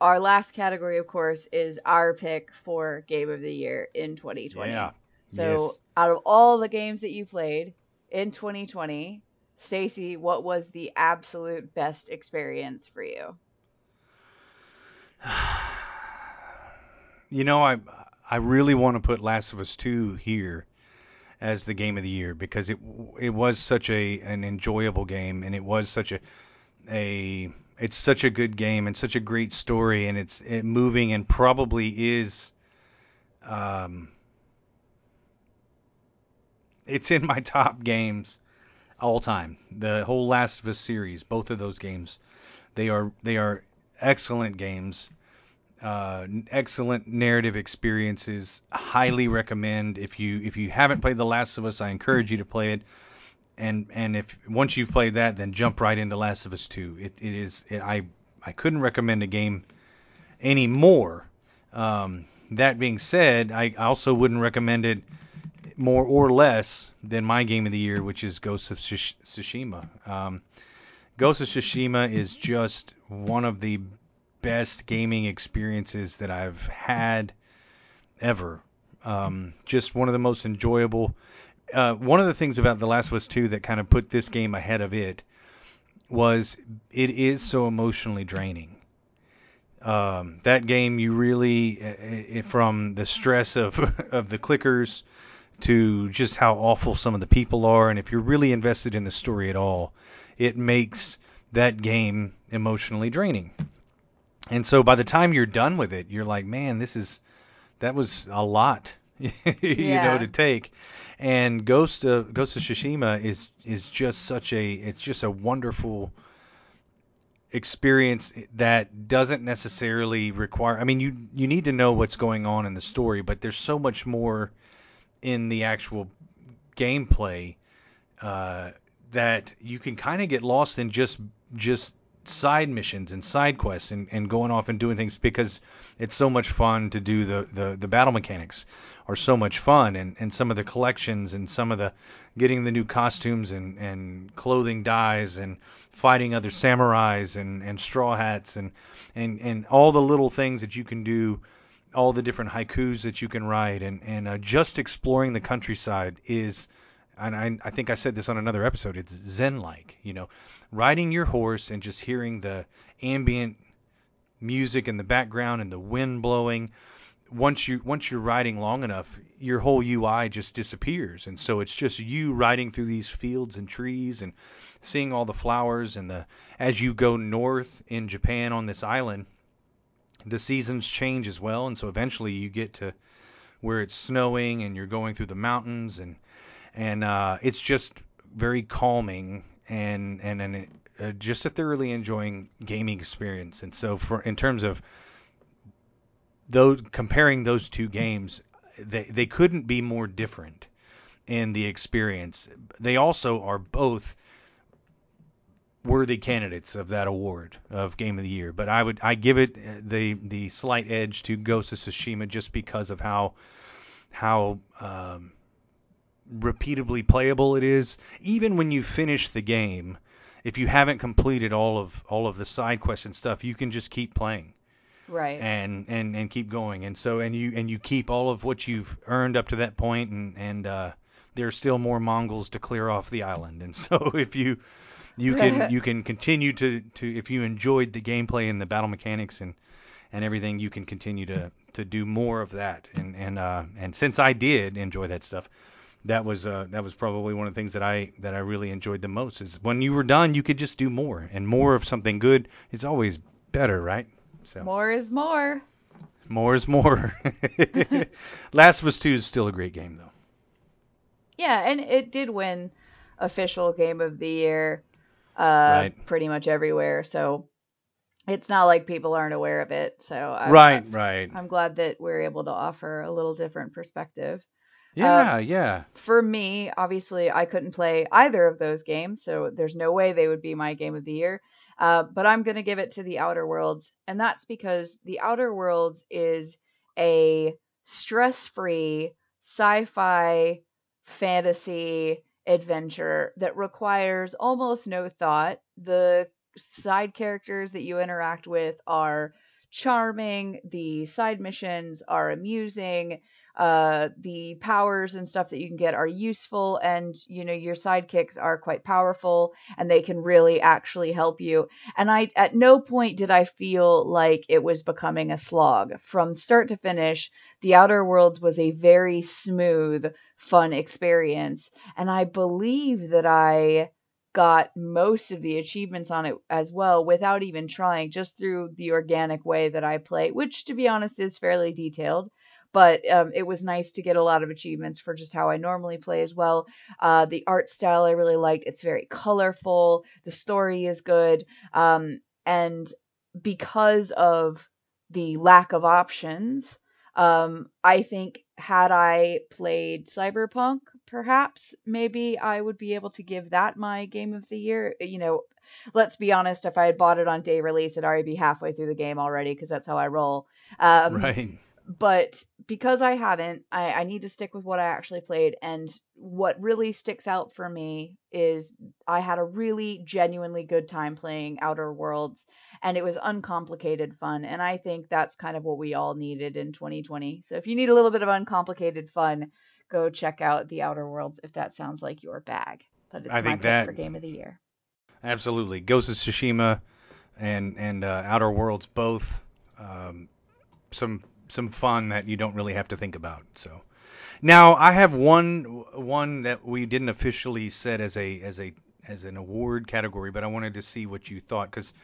our last category, of course, is our pick for Game of the Year in 2020. yeah. So Yes. out of all the games that you played in 2020, Stacy, what was the absolute best experience for you? You know, I I really want to put Last of Us 2 here as the game of the year because it it was such a an enjoyable game and it was such a a it's such a good game and such a great story and it's it moving and probably is um it's in my top games all time. The whole Last of Us series, both of those games, they are they are excellent games uh, excellent narrative experiences. Highly recommend if you if you haven't played The Last of Us, I encourage you to play it. And and if once you've played that, then jump right into Last of Us 2. It it is it, I I couldn't recommend a game any more. Um, that being said, I also wouldn't recommend it more or less than my game of the year, which is Ghost of Tsushima. Um, Ghost of Tsushima is just one of the best gaming experiences that I've had ever. Um, just one of the most enjoyable. Uh, one of the things about The Last of Us 2 that kind of put this game ahead of it was it is so emotionally draining. Um, that game, you really, uh, uh, from the stress of of the clickers to just how awful some of the people are, and if you're really invested in the story at all, it makes that game emotionally draining. And so by the time you're done with it, you're like, man, this is that was a lot you Yeah. know, to take. And Ghost of Ghost of Tsushima is is just such a it's just a wonderful experience that doesn't necessarily require I mean you you need to know what's going on in the story, but there's so much more in the actual gameplay uh, that you can kind of get lost in just just side missions and side quests and, and going off and doing things because it's so much fun to do the, the, the battle mechanics are so much fun. And, and some of the collections and some of the getting the new costumes and, and clothing dyes and fighting other samurais and, and straw hats and, and, and all the little things that you can do all the different haikus that you can write. And, and uh, just exploring the countryside is and I, I think I said this on another episode, it's zen like, you know, riding your horse and just hearing the ambient music in the background and the wind blowing. Once you once you're riding long enough, your whole UI just disappears, and so it's just you riding through these fields and trees and seeing all the flowers and the as you go north in Japan on this island, the seasons change as well, and so eventually you get to where it's snowing and you're going through the mountains and and uh, it's just very calming and and and uh, just a thoroughly enjoying gaming experience. And so for in terms of those comparing those two games, they they couldn't be more different in the experience. They also are both worthy candidates of that award of game of the year. But I would I give it uh, the the slight edge to Ghost of Tsushima just because of how how um, repeatably playable it is. Even when you finish the game, if you haven't completed all of all of the side quests and stuff, you can just keep playing Right. and and and keep going. And so and you and you keep all of what you've earned up to that point, and and uh, there's still more Mongols to clear off the island. And so if you you can you can continue to to if you enjoyed the gameplay and the battle mechanics and and everything, you can continue to to do more of that. And and uh, and since I did enjoy that stuff, that was uh, that was probably one of the things that I that I really enjoyed the most. Is when you were done, you could just do more and more of something good. It's always better, right? So More is more. more is more. Last of Us 2 is still a great game though. Yeah, and it did win official game of the year uh Right. pretty much everywhere. So it's not like people aren't aware of it. So I'm, right, right. I'm glad that we're able to offer a little different perspective. Yeah, yeah. For me, obviously, I couldn't play either of those games, so there's no way they would be my game of the year. Uh, but I'm going to give it to The Outer Worlds, and that's because The Outer Worlds is a stress free sci fi fantasy adventure that requires almost no thought. The side characters that you interact with are charming, the side missions are amusing uh the powers and stuff that you can get are useful and you know your sidekicks are quite powerful and they can really actually help you. And i at no point did i feel like it was becoming a slog. From start to finish the outer worlds was a very smooth fun experience. And i believe that i got most of the achievements on it as well without even trying just through the organic way that i play which to be honest is fairly detailed but um, it was nice to get a lot of achievements for just how I normally play as well. Uh, the art style I really liked. It's very colorful. The story is good. Um, and because of the lack of options, um, I think had I played Cyberpunk, perhaps maybe I would be able to give that my game of the year. You know, let's be honest, if I had bought it on day release, it'd already be halfway through the game already because that's how I roll. Um, right. But because I haven't, I, I need to stick with what I actually played. And what really sticks out for me is I had a really genuinely good time playing Outer Worlds, and it was uncomplicated fun. And I think that's kind of what we all needed in 2020. So if you need a little bit of uncomplicated fun, go check out The Outer Worlds if that sounds like your bag. But it's I my think pick that- for Game of the Year. Absolutely. Ghost of Tsushima and and uh, Outer Worlds both um, some some fun that you don't really have to think about. So now I have one one that we didn't officially set as a as a as an award category, but I wanted to see what you thought because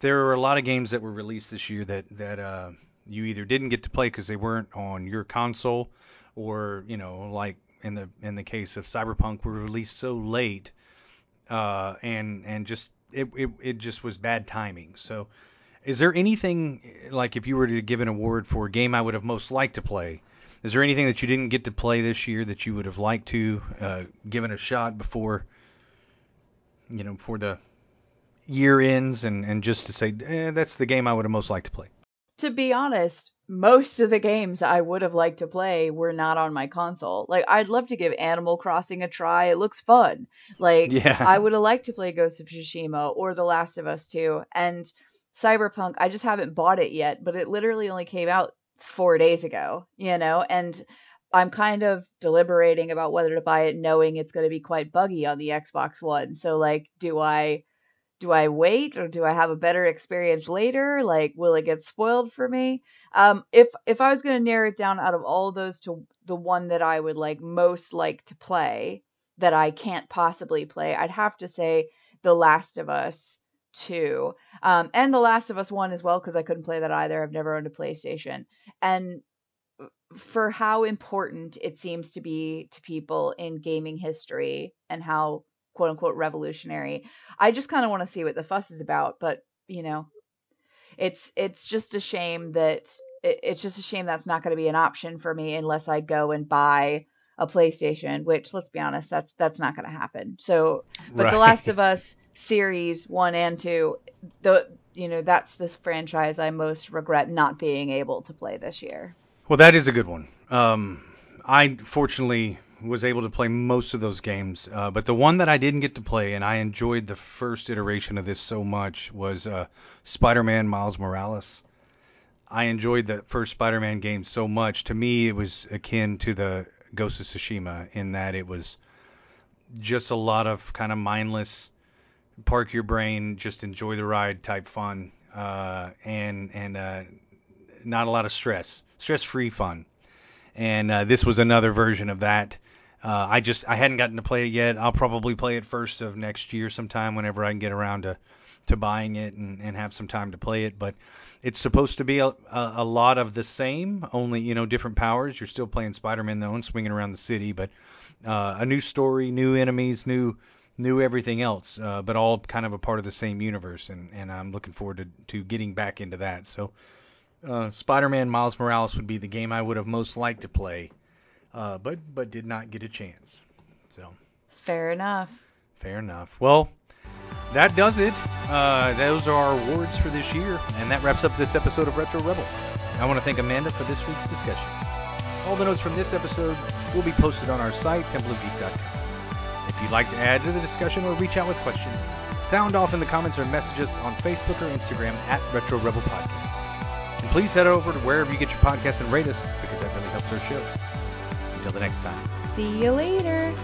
there are a lot of games that were released this year that that uh, you either didn't get to play because they weren't on your console or you know, like in the in the case of Cyberpunk, were released so late, uh, and and just it, it it just was bad timing. So, is there anything like if you were to give an award for a game I would have most liked to play? Is there anything that you didn't get to play this year that you would have liked to uh, given a shot before, you know, before the year ends, and and just to say eh, that's the game I would have most liked to play? To be honest, most of the games I would have liked to play were not on my console. Like I'd love to give Animal Crossing a try. It looks fun. Like Yeah. I would have liked to play Ghost of Tsushima or The Last of Us 2 and Cyberpunk. I just haven't bought it yet, but it literally only came out 4 days ago, you know, and I'm kind of deliberating about whether to buy it knowing it's going to be quite buggy on the Xbox One. So like do I do I wait or do I have a better experience later? Like, will it get spoiled for me? Um, if if I was gonna narrow it down out of all of those to the one that I would like most like to play that I can't possibly play, I'd have to say The Last of Us 2, um, and The Last of Us 1 as well because I couldn't play that either. I've never owned a PlayStation, and for how important it seems to be to people in gaming history and how quote unquote revolutionary. I just kind of want to see what the fuss is about, but you know, it's it's just a shame that it, it's just a shame that's not going to be an option for me unless I go and buy a PlayStation, which let's be honest, that's that's not going to happen. So, but The Last of Us series 1 and 2, the you know, that's the franchise I most regret not being able to play this year. Well, that is a good one. Um, I fortunately was able to play most of those games, uh, but the one that I didn't get to play, and I enjoyed the first iteration of this so much, was uh, Spider-Man Miles Morales. I enjoyed the first Spider-Man game so much. To me, it was akin to the Ghost of Tsushima in that it was just a lot of kind of mindless, park your brain, just enjoy the ride type fun, uh, and and uh, not a lot of stress, stress-free fun. And uh, this was another version of that. Uh, I just I hadn't gotten to play it yet. I'll probably play it first of next year sometime whenever I can get around to to buying it and, and have some time to play it. But it's supposed to be a, a, a lot of the same, only you know different powers. You're still playing Spider-Man though and swinging around the city, but uh, a new story, new enemies, new new everything else, uh, but all kind of a part of the same universe. And, and I'm looking forward to, to getting back into that. So uh, Spider-Man Miles Morales would be the game I would have most liked to play, uh, but but did not get a chance. So Fair enough. fair enough. Well, that does it. Uh, those are our awards for this year, and that wraps up this episode of Retro Rebel. I want to thank Amanda for this week's discussion. All the notes from this episode will be posted on our site, templeofgeek.com. If you'd like to add to the discussion or reach out with questions, sound off in the comments or message us on Facebook or Instagram at Retro Rebel Podcast. And please head over to wherever you get your podcasts and rate us because that really helps our show. Until the next time. See you later.